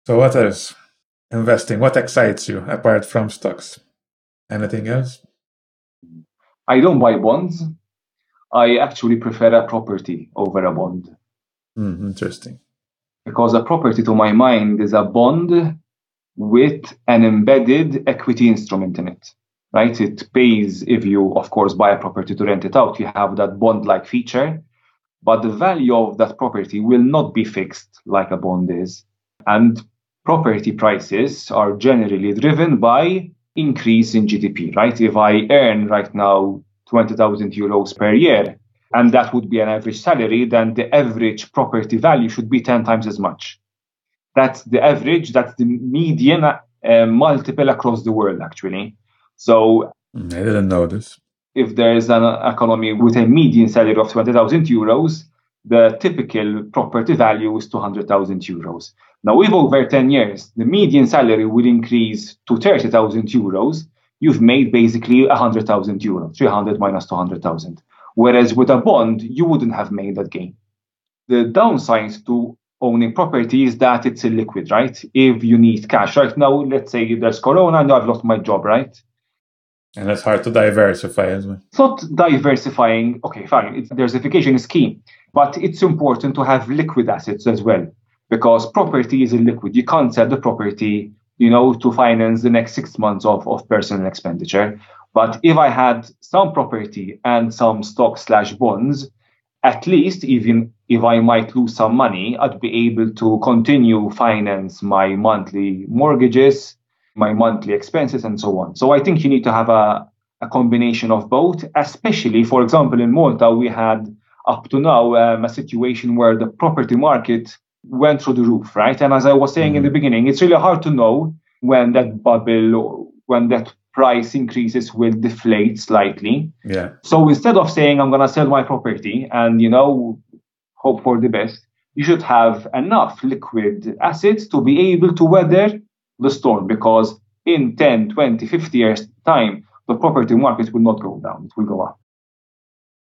So, what else? Investing. What excites you apart from stocks? Anything else? I don't buy bonds. I actually prefer a property over a bond. Mm, interesting. Because a property, to my mind, is a bond with an embedded equity instrument in it, right? It pays if you, of course, buy a property to rent it out, you have that bond like feature, but the value of that property will not be fixed like a bond is. And property prices are generally driven by increase in GDP, right? If I earn right now 20,000 euros per year, and that would be an average salary, then the average property value should be 10 times as much. That's the average, that's the median uh, multiple across the world, actually. So I didn't know this. If there is an economy with a median salary of 20,000 euros, the typical property value is 200,000 euros. Now, if over 10 years the median salary will increase to 30,000 euros, you've made basically 100,000 euros, 300 minus 200,000. Whereas with a bond, you wouldn't have made that gain. The downside to owning property is that it's illiquid, right? If you need cash right now, let's say there's Corona and I've lost my job, right? And it's hard to diversify as well. It's not diversifying. Okay, fine. It's, diversification is key, but it's important to have liquid assets as well because property is liquid. You can't sell the property, you know, to finance the next six months of, of personal expenditure. But if I had some property and some stock slash bonds, at least even if I might lose some money, I'd be able to continue finance my monthly mortgages, my monthly expenses, and so on. So I think you need to have a, a combination of both, especially, for example, in Malta, we had up to now um, a situation where the property market went through the roof, right? And as I was saying in the mm-hmm. beginning, it's really hard to know when that bubble or when that price increases will deflate slightly. Yeah. So instead of saying I'm gonna sell my property and you know hope for the best, you should have enough liquid assets to be able to weather the storm because in 10, 20, 50 years time, the property market will not go down, it will go up.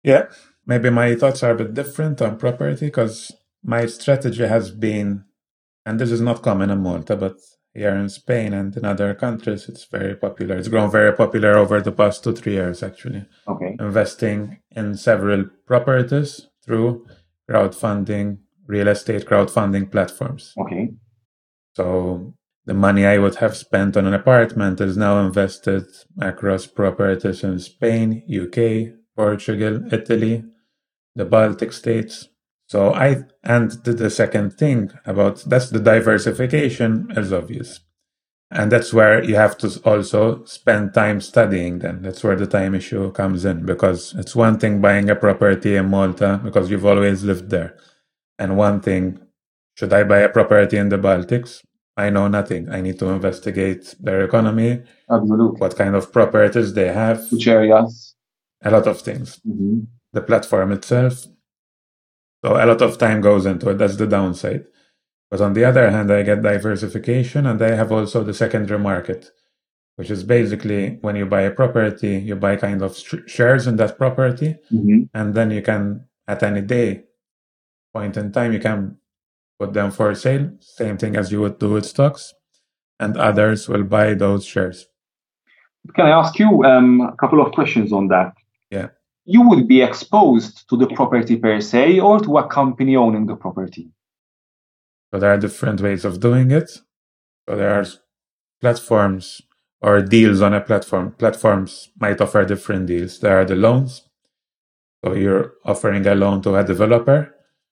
Yeah, maybe my thoughts are a bit different on property because my strategy has been, and this is not common in Malta, but here in Spain and in other countries, it's very popular. It's grown very popular over the past two, three years, actually. Okay. Investing in several properties through crowdfunding, real estate crowdfunding platforms. Okay. So the money I would have spent on an apartment is now invested across properties in Spain, UK, Portugal, Italy, the Baltic states, so I and the, second thing about that's the diversification is obvious. And that's where you have to also spend time studying then. That's where the time issue comes in because it's one thing buying a property in Malta because you've always lived there. And one thing, should I buy a property in the Baltics? I know nothing. I need to investigate their economy. Absolutely. What kind of properties they have. Which areas? A lot of things. Mm-hmm. The platform itself, so a lot of time goes into it. That's the downside. But on the other hand, I get diversification and I have also the secondary market, which is basically when you buy a property, you buy kind of sh- shares in that property. Mm-hmm. And then you can, at any day, point in time, you can put them for sale. Same thing as you would do with stocks. And others will buy those shares. Can I ask you um, a couple of questions on that? Yeah. you would be exposed to the property per se or to a company owning the property? So there are different ways of doing it. So there are platforms or deals on a platform. Platforms might offer different deals. There are the loans. So you're offering a loan to a developer.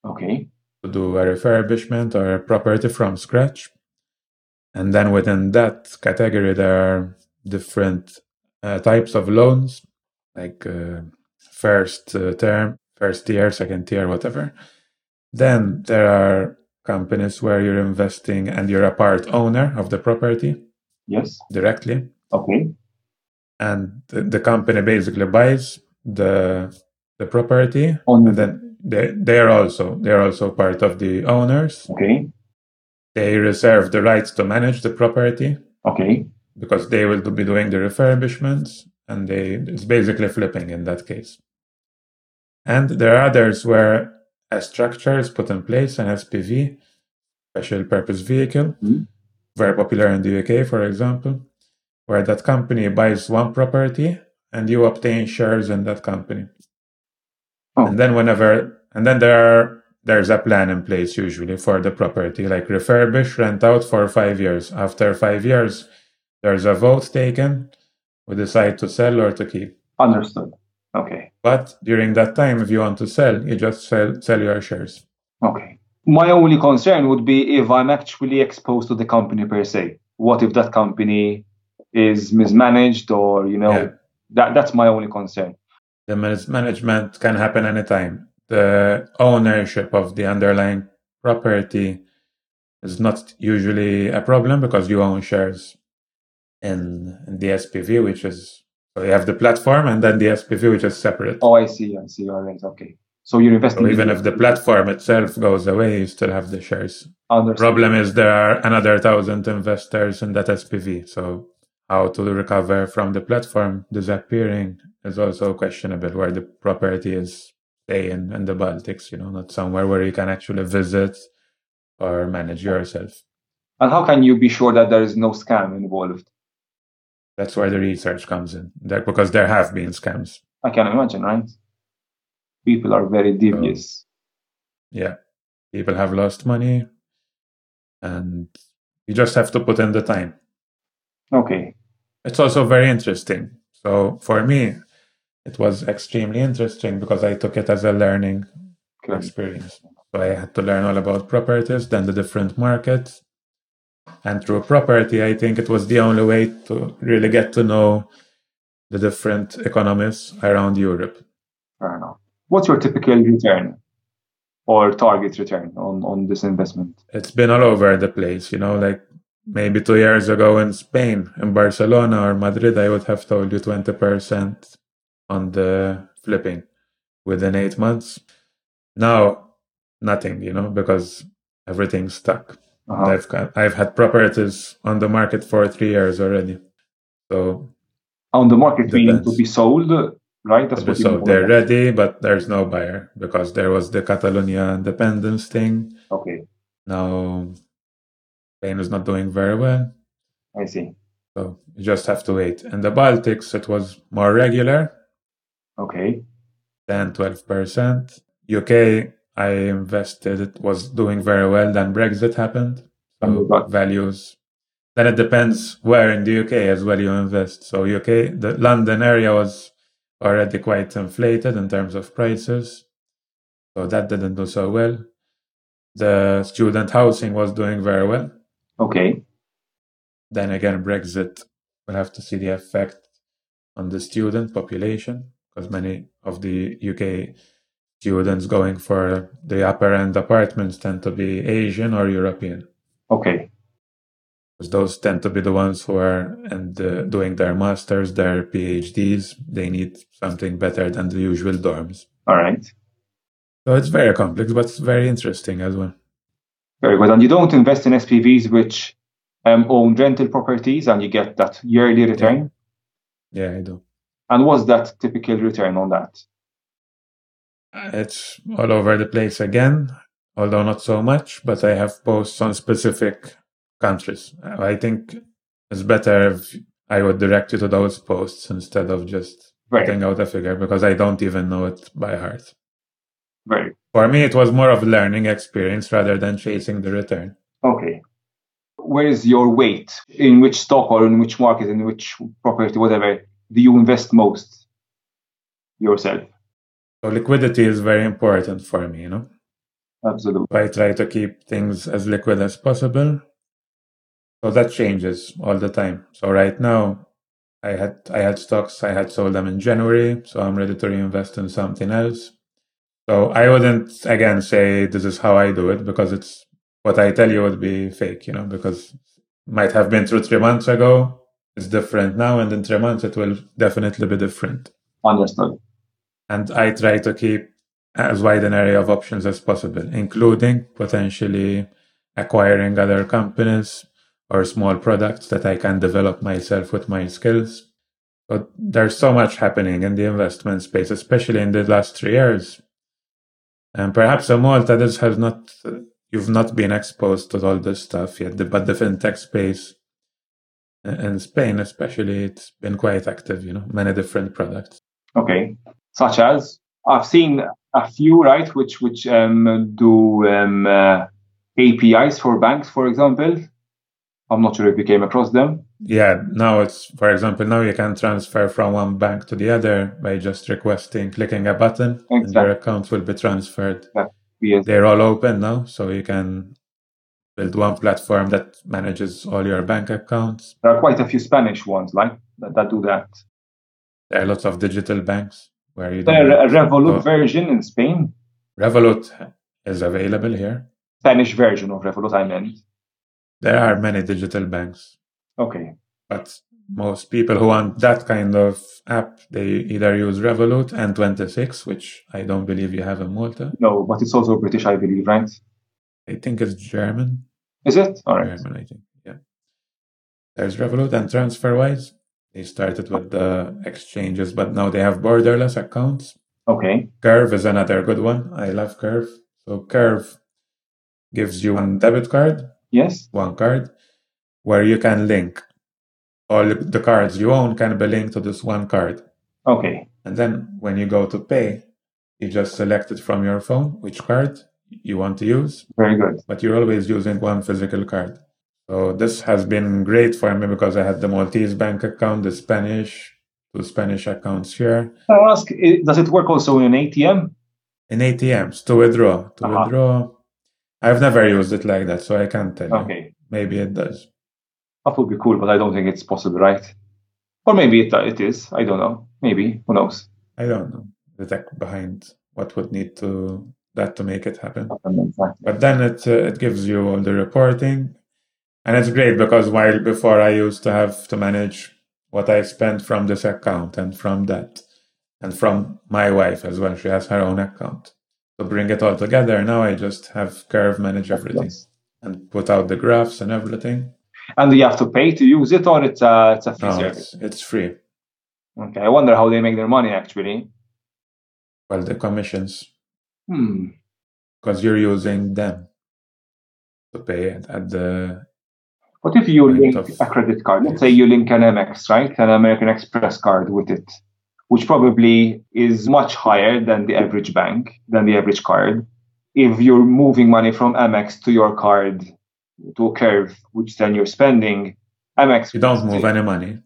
Okay. To do a refurbishment or a property from scratch. And then within that category, there are different uh, types of loans, like uh, first uh, term, first tier, second tier, whatever. Then there are companies where you're investing and you're a part owner of the property. Yes. Directly. Okay. And the, the company basically buys the the property, On and then they they are also they are also part of the owners. Okay. They reserve the rights to manage the property. Okay. Because they will be doing the refurbishments, and they it's basically flipping in that case. And there are others where a structure is put in place, an SPV, special purpose vehicle, mm-hmm. very popular in the UK, for example, where that company buys one property and you obtain shares in that company. Oh. And then whenever, and then there are, there's a plan in place usually for the property, like refurbish, rent out for five years. After five years, there's a vote taken. We decide to sell or to keep. Understood. Okay. But during that time, if you want to sell, you just sell, sell your shares. Okay. My only concern would be if I'm actually exposed to the company per se. What if that company is mismanaged or, you know, yeah. that, that's my only concern. The management can happen anytime. The ownership of the underlying property is not usually a problem because you own shares in, in the SPV, which is so you have the platform and then the SPV, which is separate. Oh, I see. I see. All right. Okay. So you're investing. So even if the platform itself goes away, you still have the shares. Understood. Problem is there are another thousand investors in that SPV. So how to recover from the platform disappearing is also questionable. Where the property is staying in the Baltics, you know, not somewhere where you can actually visit or manage yourself. And how can you be sure that there is no scam involved? That's where the research comes in, that, because there have been scams. I can imagine, right? People are very devious. So, yeah, people have lost money, and you just have to put in the time. Okay. It's also very interesting. So for me, it was extremely interesting because I took it as a learning okay. experience. So I had to learn all about properties, then the different markets, and through property, I think it was the only way to really get to know the different economies around Europe. Fair enough. What's your typical return or target return on, on this investment? It's been all over the place, you know, like maybe two years ago in Spain, in Barcelona or Madrid, I would have told you 20% on the flipping within eight months. Now, nothing, you know, because everything's stuck. Uh-huh. I've got I've had properties on the market for three years already. So on the market meaning to be sold, right? That's what sold. They're ready, but there's no buyer because there was the Catalonia independence thing. Okay. Now Spain is not doing very well. I see. So you just have to wait. In the Baltics, it was more regular. Okay. 10, 12%. UK, I invested, it was doing very well. Then Brexit happened. So values. Then it depends where in the UK as well you invest. So UK, the London area was already quite inflated in terms of prices. So that didn't do so well. The student housing was doing very well. Okay. Then again, Brexit will have to see the effect on the student population because many of the UK students going for the upper end apartments tend to be Asian or European. Okay. Because those tend to be the ones who are and uh, doing their masters, their PhDs. They need something better than the usual dorms. All right. So it's very complex, but it's very interesting as well. Very good. And you don't invest in SPVs which um, own rental properties and you get that yearly return? Yeah, yeah I do. And what's that typical return on that? It's all over the place again, although not so much, but I have posts on specific countries. I think it's better if I would direct you to those posts instead of just Right. putting out a figure because I don't even know it by heart. Right. For me, it was more of a learning experience rather than chasing the return. Okay. Where is your weight? In which stock or in which market, in which property, whatever, do you invest most yourself? So liquidity is very important for me, you know. Absolutely. I try to keep things as liquid as possible. So that changes all the time. So right now, I had I had stocks. I had sold them in January, so I'm ready to reinvest in something else. So I wouldn't again say this is how I do it because it's what I tell you would be fake, you know, because might have been through three months ago. It's different now, and in three months it will definitely be different. Understood. And I try to keep as wide an area of options as possible, including potentially acquiring other companies or small products that I can develop myself with my skills. But there's so much happening in the investment space, especially in the last three years. And perhaps in Malta, this have not, you've not been exposed to all this stuff yet, but the fintech space in Spain, especially, it's been quite active, you know, many different products. Okay. Such as I've seen a few, right, which which um, do um, uh, APIs for banks, for example. I'm not sure if you came across them. Yeah, now it's, for example, now you can transfer from one bank to the other by just requesting, clicking a button, exactly. and your account will be transferred. Yes. They're all open now, so you can build one platform that manages all your bank accounts. There are quite a few Spanish ones, like that, that do that. There are lots of digital banks where you. There a Revolut version in Spain. Revolut is available here. Spanish version of Revolut, I meant. There are many digital banks. Okay. But most people who want that kind of app, they either use Revolut N26, which I don't believe you have in Malta. No, but it's also British, I believe, right? I think it's German. Is it? All right. German, I think. Yeah. There's Revolut and TransferWise. They started with the exchanges, but now they have borderless accounts. Okay. Curve is another good one. I love Curve. So Curve gives you one debit card Yes. One card where you can link all the cards you own can be linked to this one card. Okay. And then when you go to pay, you just select it from your phone which card you want to use. Very good. But you're always using one physical card. So this has been great for me because I had the Maltese bank account, the Spanish, two Spanish accounts here. I ask, does it work also in ATM? In ATMs to withdraw. To uh-huh. withdraw, I've never used it like that, so I can't tell okay. you. Maybe it does. That would be cool, but I don't think it's possible, right? Or maybe it, it is. I don't know. Maybe. Who knows? I don't know the tech behind what would need to that to make it happen. Exactly. But then it uh, it gives you all the reporting, and it's great because while before I used to have to manage what I spent from this account and from that, and from my wife as well. She has her own account to bring it all together. Now I just have Curve manage everything yes. and put out the graphs and everything. And do you have to pay to use it, or it's a it's a free no, service? It's, it's free. Okay, I wonder how they make their money actually. Well, the commissions. Hmm. Because you're using them to pay it at the. What if you link of, a credit card? Let's say you link an Amex, right? An American Express card with it which probably is much higher than the average bank, than the average card. If you're moving money from Amex to your card to a curve, which then you're spending, Amex. You don't move any money.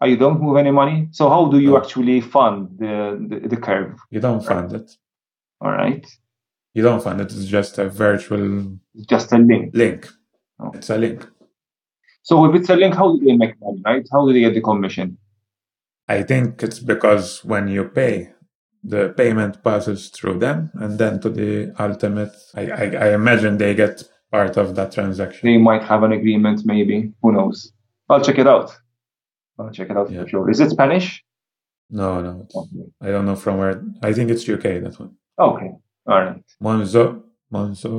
Oh, you don't move any money? So how do you no. actually fund the, the, the curve? You don't fund it. All right. You don't fund it. It's just a virtual. Just a link. Link. Oh. It's a link. So if it's a link, how do they make money, right? How do they get the commission? I think it's because when you pay, the payment passes through them and then to the ultimate. I, I, I, imagine they get part of that transaction. They might have an agreement, maybe. Who knows? I'll check it out. I'll check it out yeah. for sure. Is it Spanish? No, no. Okay. I don't know from where. I think it's UK, that one. Okay. All right. Monzo. Monzo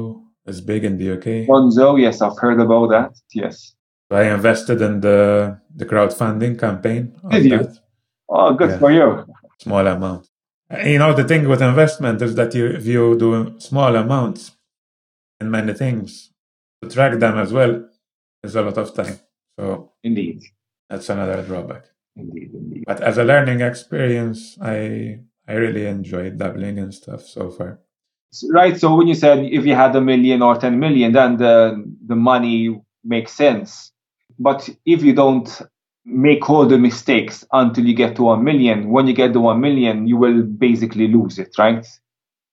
is big in the UK. Monzo, yes, I've heard about that. Yes. I invested in the the crowdfunding campaign. Did you? That. Oh, good yeah. for you. Small amount. You know, the thing with investment is that you, if you do small amounts in many things, to track them as well is a lot of time. So, indeed, that's another drawback. Indeed, indeed. But as a learning experience, I I really enjoyed dabbling and stuff so far. Right. So when you said if you had a million or 10 million, then the, the money makes sense. But if you don't make all the mistakes until you get to 1 million, when you get to 1 million, you will basically lose it, right?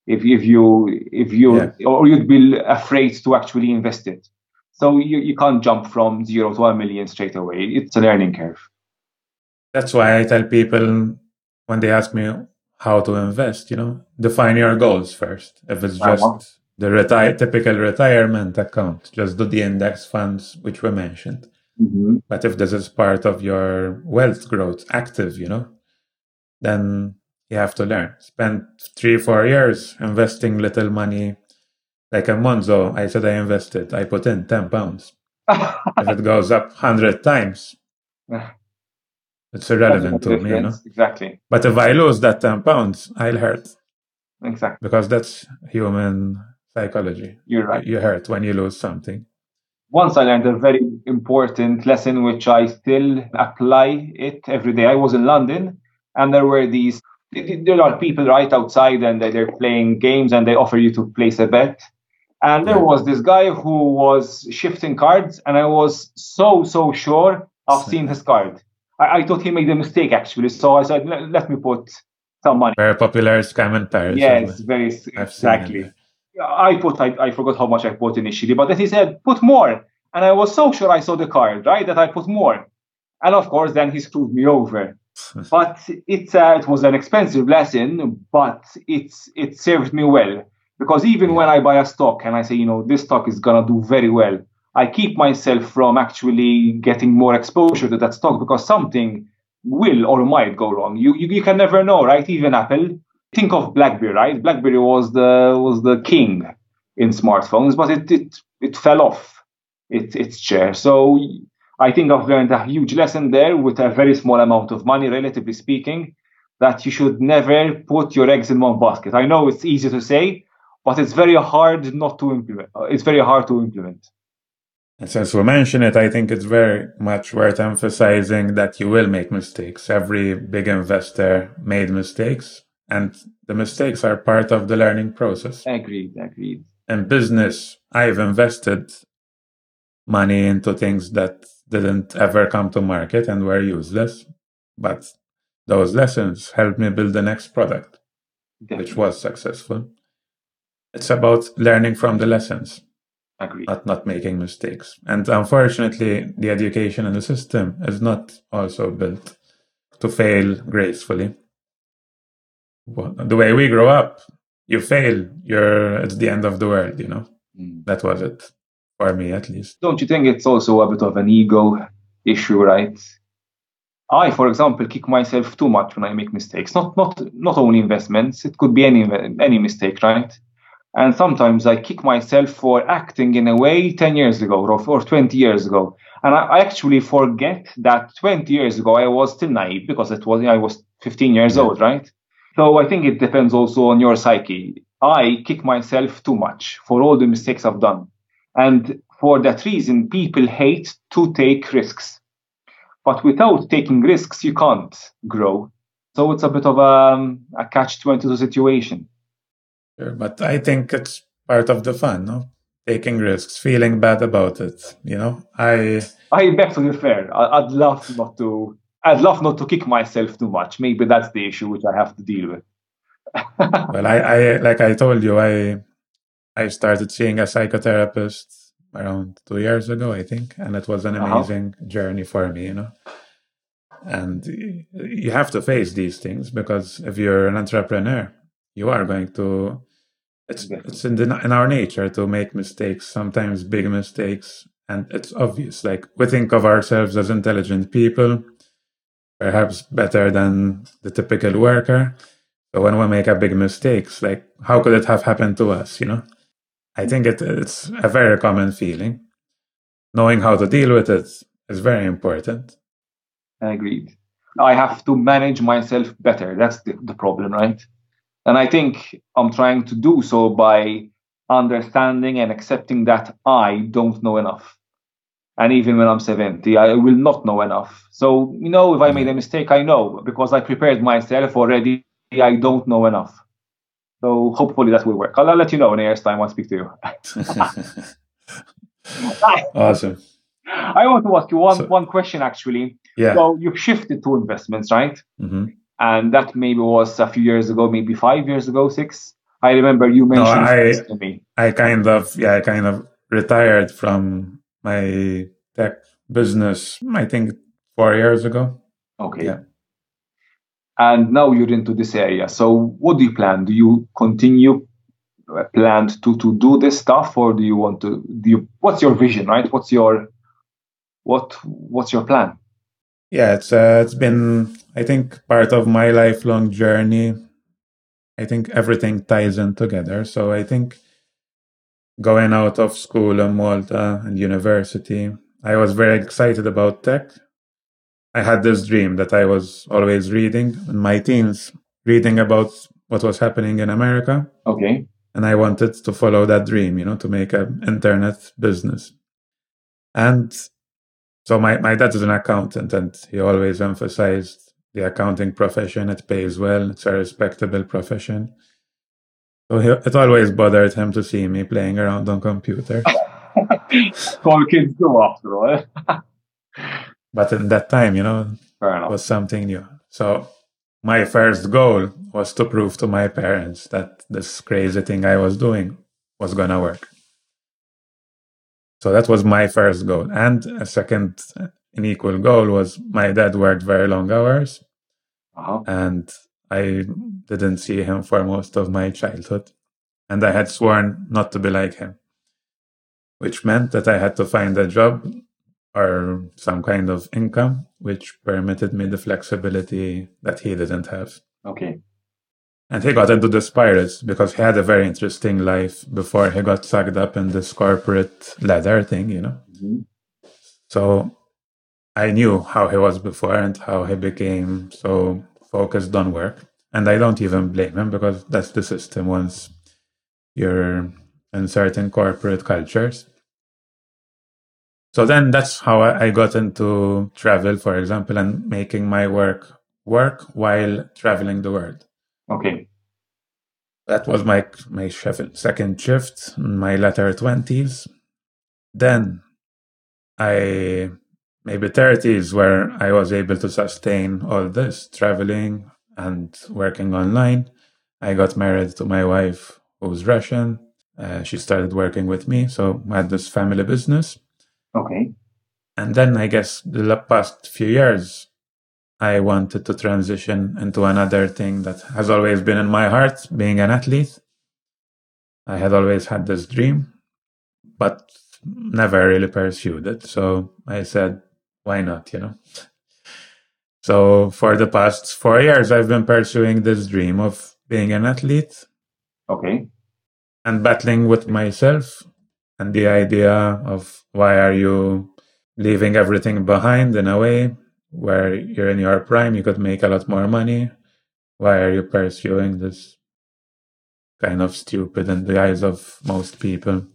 If, if you, if you, or you'd be afraid to actually invest it. So you, you can't jump from zero to a million straight away. It's a learning curve. That's why I tell people when they ask me how to invest, you know, define your goals first. If it's just the retire, typical retirement account, just do the index funds, which we mentioned. Mm-hmm. But if this is part of your wealth growth, active, you know, then you have to learn. Spend three, four years investing little money like a Monzo, I said I invested. I put in ten pounds. if it goes up hundred times, it's irrelevant to me, you know. Exactly. But if I lose that ten pounds, I'll hurt. Exactly. Because that's human psychology. You're right. You hurt when you lose something. Once I learned a very important lesson, which I still apply it every day. I was in London, and there were these. There are people right outside, and they're playing games, and they offer you to place a bet and there was this guy who was shifting cards, and I was so, so sure I've seen his card. I, I thought he made a mistake actually, so I said, let, let me put some money. Very popular scam in Paris. Yes, very I've exactly. I put, I, I forgot how much I put initially, but then he said, put more. And I was so sure I saw the card, right, that I put more. And of course, then he screwed me over. But it, uh, it was an expensive lesson, but it's it served me well because even when I buy a stock and I say, you know, this stock is going to do very well, I keep myself from actually getting more exposure to that stock because something will or might go wrong. You, you, you can never know, right? Even Apple. Think of BlackBerry, right? BlackBerry was the was the king in smartphones, but it it, it fell off it, its chair. So I think I've learned a huge lesson there with a very small amount of money, relatively speaking, that you should never put your eggs in one basket. I know it's easy to say, but it's very hard not to implement. It's very hard to implement. And since we mentioned it, I think it's very much worth emphasizing that you will make mistakes. Every big investor made mistakes, and the mistakes are part of the learning process. Agreed, agreed. In business, I've invested money into things that didn't ever come to market and were useless, but those lessons helped me build the next product, Definitely. which was successful. It's about learning from the lessons. Agreed. Not not making mistakes. And unfortunately, the education and the system is not also built to fail gracefully. The way we grow up, you fail, you're it's the end of the world, you know. Mm. That was it. For me at least. Don't you think it's also a bit of an ego issue, right? I, for example, kick myself too much when I make mistakes. Not not not only investments. It could be any any mistake, right? And sometimes I kick myself for acting in a way 10 years ago or, or 20 years ago. And I, I, actually forget that 20 years ago I was still naive because it was I was 15 years yeah. old, right? So I think it depends also on your psyche. I kick myself too much for all the mistakes I've done. And for that reason, people hate to take risks. But without taking risks, you can't grow. So it's a bit of um, a, a catch 22 situation. Sure, but I think it's part of the fun, no? Taking risks, feeling bad about it. You know, I. I beg to differ. I'd love not to. I'd love not to kick myself too much. Maybe that's the issue which I have to deal with. well, I, I, like I told you, I, I started seeing a psychotherapist around two years ago, I think, and it was an uh-huh. amazing uh-huh. journey for me. You know, and you have to face these things because if you're an entrepreneur, you are going to it's it's in the, in our nature to make mistakes sometimes big mistakes and it's obvious like we think of ourselves as intelligent people perhaps better than the typical worker But when we make a big mistakes like how could it have happened to us you know i think it, it's a very common feeling knowing how to deal with it is very important agreed i have to manage myself better that's the, the problem right and I think I'm trying to do so by understanding and accepting that I don't know enough. And even when I'm 70, I will not know enough. So, you know, if I made a mistake, I know because I prepared myself already. I don't know enough. So hopefully that will work. I'll, I'll let you know in a year's time. I'll speak to you. awesome. I want to ask you one, so, one question actually. Yeah. So you've shifted to investments, right? Mm-hmm. And that maybe was a few years ago, maybe five years ago, six. I remember you mentioned no, I, to me. I kind of, yeah, I kind of retired from my tech business, I think four years ago. Okay. Yeah. And now you're into this area. So what do you plan? Do you continue uh, planned to to do this stuff or do you want to do you what's your vision, right? What's your what what's your plan? Yeah, it's uh, it's been I think part of my lifelong journey. I think everything ties in together. So I think going out of school in Malta and university, I was very excited about tech. I had this dream that I was always reading in my teens, reading about what was happening in America. Okay. And I wanted to follow that dream, you know, to make an internet business. And so my, my dad is an accountant and he always emphasized the accounting profession. It pays well. It's a respectable profession. So he, it always bothered him to see me playing around on computer. All kids do after all. Eh? but in that time, you know, it was something new. So my first goal was to prove to my parents that this crazy thing I was doing was gonna work. So that was my first goal. And a second, an equal goal was my dad worked very long hours. Uh-huh. And I didn't see him for most of my childhood. And I had sworn not to be like him, which meant that I had to find a job or some kind of income which permitted me the flexibility that he didn't have. Okay. And he got into the pirates because he had a very interesting life before he got sucked up in this corporate ladder thing, you know. Mm-hmm. So I knew how he was before and how he became so focused on work. And I don't even blame him because that's the system once you're in certain corporate cultures. So then that's how I got into travel, for example, and making my work work while traveling the world. Okay. That was my my second shift in my latter twenties. Then I maybe thirties where I was able to sustain all this traveling and working online. I got married to my wife who's Russian. Uh, she started working with me, so I had this family business. Okay. And then I guess the past few years, I wanted to transition into another thing that has always been in my heart, being an athlete. I had always had this dream, but never really pursued it. So I said, why not, you know? So for the past four years, I've been pursuing this dream of being an athlete. Okay. And battling with myself and the idea of why are you leaving everything behind in a way where you're in your prime, you could make a lot more money. Why are you pursuing this kind of stupid in the eyes of most people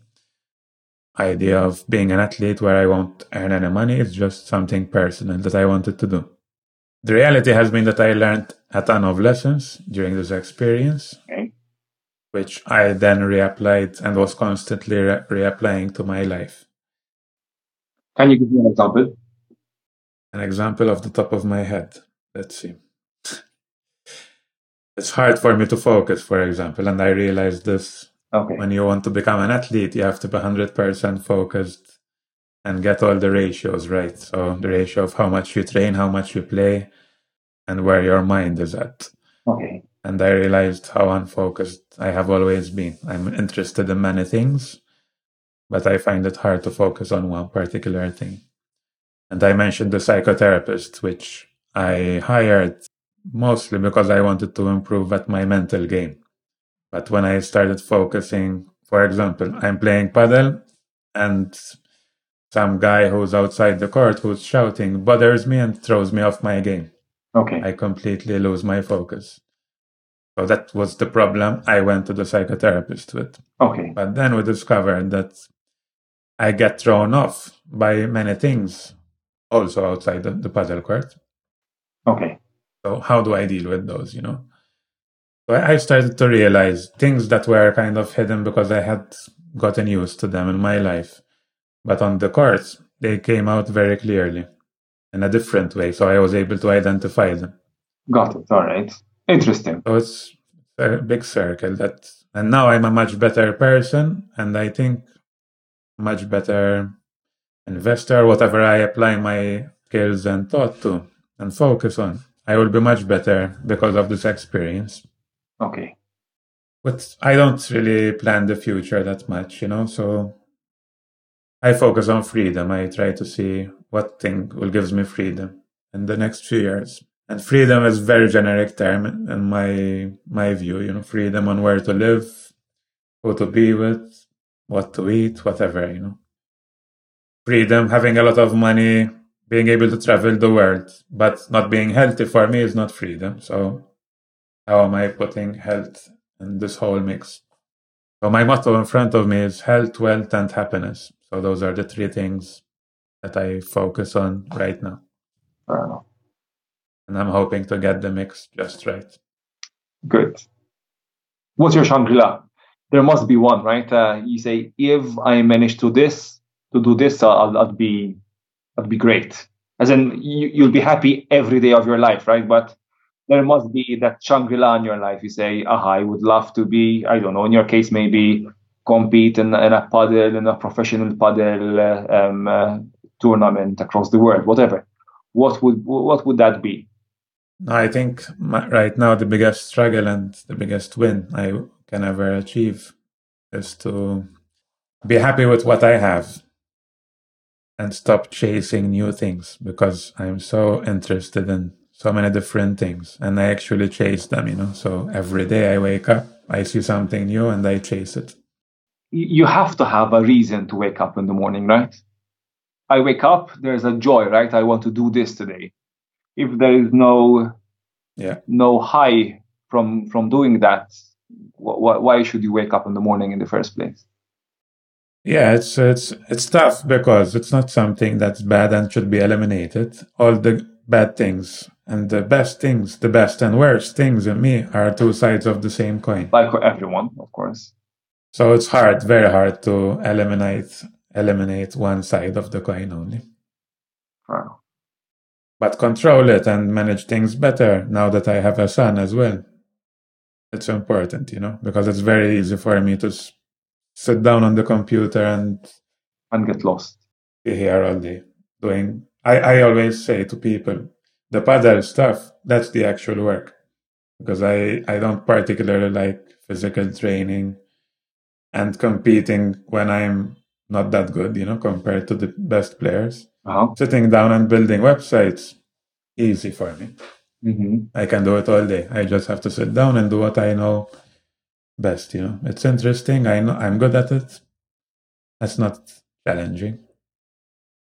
idea of being an athlete where I won't earn any money? It's just something personal that I wanted to do. The reality has been that I learned a ton of lessons during this experience, okay. Which I then reapplied and was constantly re- reapplying to my life. Can you give me an example? An example off the top of my head. Let's see. it's hard for me to focus, for example, and I realized this. Okay. When you want to become an athlete, you have to be 100% focused and get all the ratios right. So the ratio of how much you train, how much you play, and where your mind is at. Okay. And I realized how unfocused I have always been. I'm interested in many things, but I find it hard to focus on one particular thing. And I mentioned the psychotherapist, which I hired mostly because I wanted to improve at my mental game. But when I started focusing, for example, I'm playing padel and some guy who's outside the court who's shouting bothers me and throws me off my game. Okay. I completely lose my focus. So that was the problem I went to the psychotherapist with. Okay. But then we discovered that I get thrown off by many things also outside the, the puzzle court. Okay. So how do I deal with those, you know? So I started to realize things that were kind of hidden because I had gotten used to them in my life. But on the courts, they came out very clearly in a different way. So I was able to identify them. Got it. All right. Interesting. So it's a big circle that, and now I'm a much better person, and I think much better investor, whatever I apply my skills and thought to and focus on. I will be much better because of this experience. Okay. But I don't really plan the future that much, you know, so I focus on freedom. I try to see what thing will gives me freedom in the next few years. And freedom is very generic term in my my view, you know, freedom on where to live, who to be with, what to eat, whatever, you know. Freedom, having a lot of money, being able to travel the world, but not being healthy for me is not freedom. So how am I putting health in this whole mix? So my motto in front of me is health, wealth, and happiness. So those are the three things that I focus on right now. And I'm hoping to get the mix just right. Good. What's your Shangri-La? There must be one, right? Uh, you say, if I manage to this, to do this, I'll, I'll be, I'll be great. As in, you, you'll be happy every day of your life, right? But there must be that Shangri-La in your life. You say, aha, I would love to be, I don't know, in your case, maybe compete in, in a padel, in a professional padel uh, um, uh, tournament across the world, whatever. What would, what would that be? I think my, right now the biggest struggle and the biggest win I can ever achieve is to be happy with what I have and stop chasing new things because I'm so interested in so many different things and I actually chase them, you know. So every day I wake up, I see something new and I chase it. You have to have a reason to wake up in the morning, right? I wake up, there's a joy, right? I want to do this today if there is no yeah. no high from from doing that wh- why should you wake up in the morning in the first place? Yeah it's it's it's tough because it's not something that's bad and should be eliminated. All the bad things and the best things the best and worst things in me are two sides of the same coin. Like for everyone of course. So it's hard very hard to eliminate eliminate one side of the coin only. Wow but control it and manage things better now that I have a son as well. It's important, you know, because it's very easy for me to sit down on the computer and and get lost. Be here all day doing. I, I always say to people, the padel stuff that's the actual work, because I I don't particularly like physical training and competing when I'm not that good, you know, compared to the best players. Uh-huh. Sitting down and building websites, easy for me. Mm-hmm. I can do it all day. I just have to sit down and do what I know best. You know, it's interesting. I know I'm good at it. That's not challenging.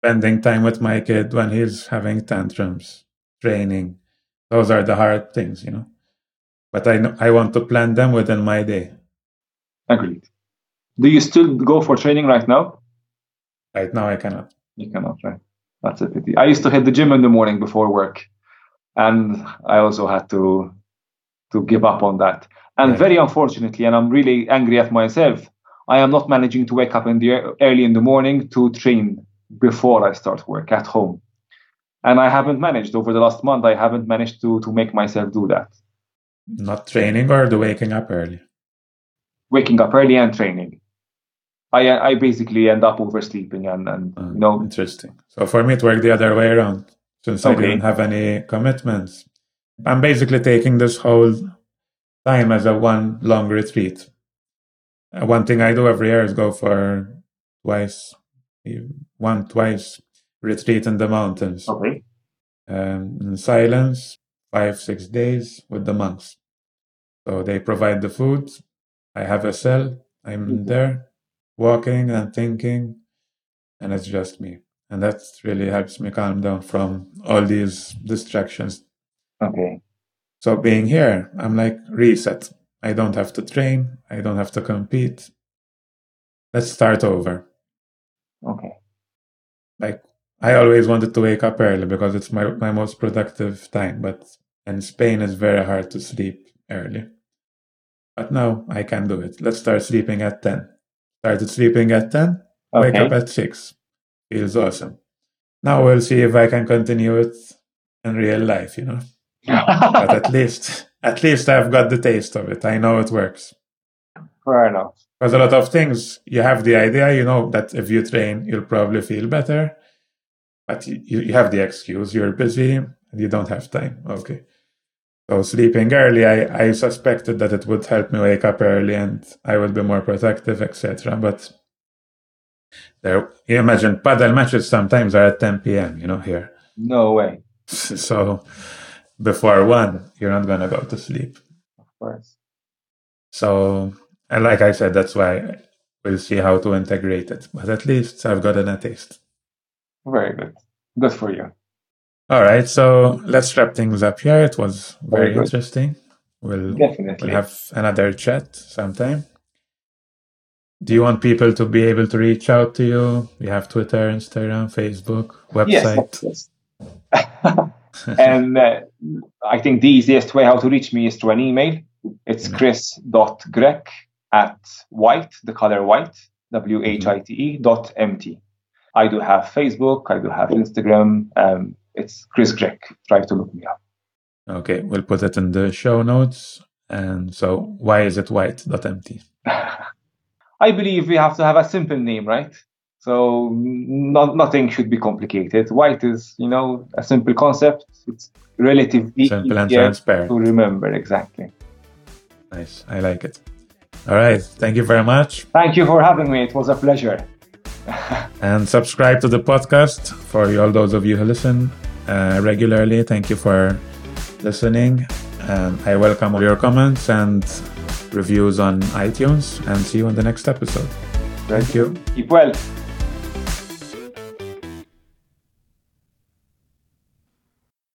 Spending time with my kid when he's having tantrums, training, those are the hard things. You know, but I know I want to plan them within my day. Agreed. Do you still go for training right now? Right now, I cannot. You cannot, right? That's a pity. I used to hit the gym in the morning before work, and I also had to to give up on that. And very unfortunately, and I'm really angry at myself, I am not managing to wake up in the early in the morning to train before I start work at home. And I haven't managed over the last month. I haven't managed to to make myself do that. Not training or the waking up early. Waking up early and training. I I basically end up oversleeping and and you know. Interesting. So for me, it worked the other way around. Since okay. I didn't have any commitments, I'm basically taking this whole time as a one long retreat. Uh, one thing I do every year is go for twice, one twice retreat in the mountains. Okay. Um, in silence, five six days with the monks. So they provide the food. I have a cell. I'm mm-hmm. there walking and thinking, and it's just me. And that really helps me calm down from all these distractions. Okay. So being here, I'm like reset. I don't have to train. I don't have to compete. Let's start over. Okay. like I always wanted to wake up early because it's my, my most productive time, but in Spain it's very hard to sleep early. But now I can do it. Let's start sleeping at 10. Started sleeping at 10, okay. wake up at 6. Feels awesome. Now we'll see if I can continue it in real life, you know. but at least at least I've got the taste of it. I know it works. Fair enough. Because a lot of things, you have the idea, you know, that if you train, you'll probably feel better. But you, you have the excuse, you're busy and you don't have time. Okay. So sleeping early, I, I suspected that it would help me wake up early and I would be more productive, etc. But there, you imagine padel matches sometimes are at 10 p.m. You know here. No way. So before one, you're not gonna go to sleep. Of course. So, and like I said, that's why we'll see how to integrate it. But at least I've gotten a taste. Very good. Good for you. All right, so let's wrap things up here. It was very, very interesting. We'll definitely we'll have another chat sometime. Do you want people to be able to reach out to you? You have Twitter, Instagram, Facebook, website. Yes. yes. and uh, I think the easiest way how to reach me is through an email. It's chris.grech at white, the color white, W H I T E dot M T. I do have Facebook, I do have Instagram. Um, it's Chris Grech. Try to look me up. Okay, we'll put it in the show notes. And so, why is it white.mt? I believe we have to have a simple name, right? So, not, nothing should be complicated. White is, you know, a simple concept. It's relatively simple and transparent to remember exactly. Nice, I like it. All right, thank you very much. Thank you for having me. It was a pleasure. and subscribe to the podcast for all those of you who listen uh, regularly. Thank you for listening. And I welcome all your comments and reviews on iTunes and see you on the next episode. Thank you. Keep well.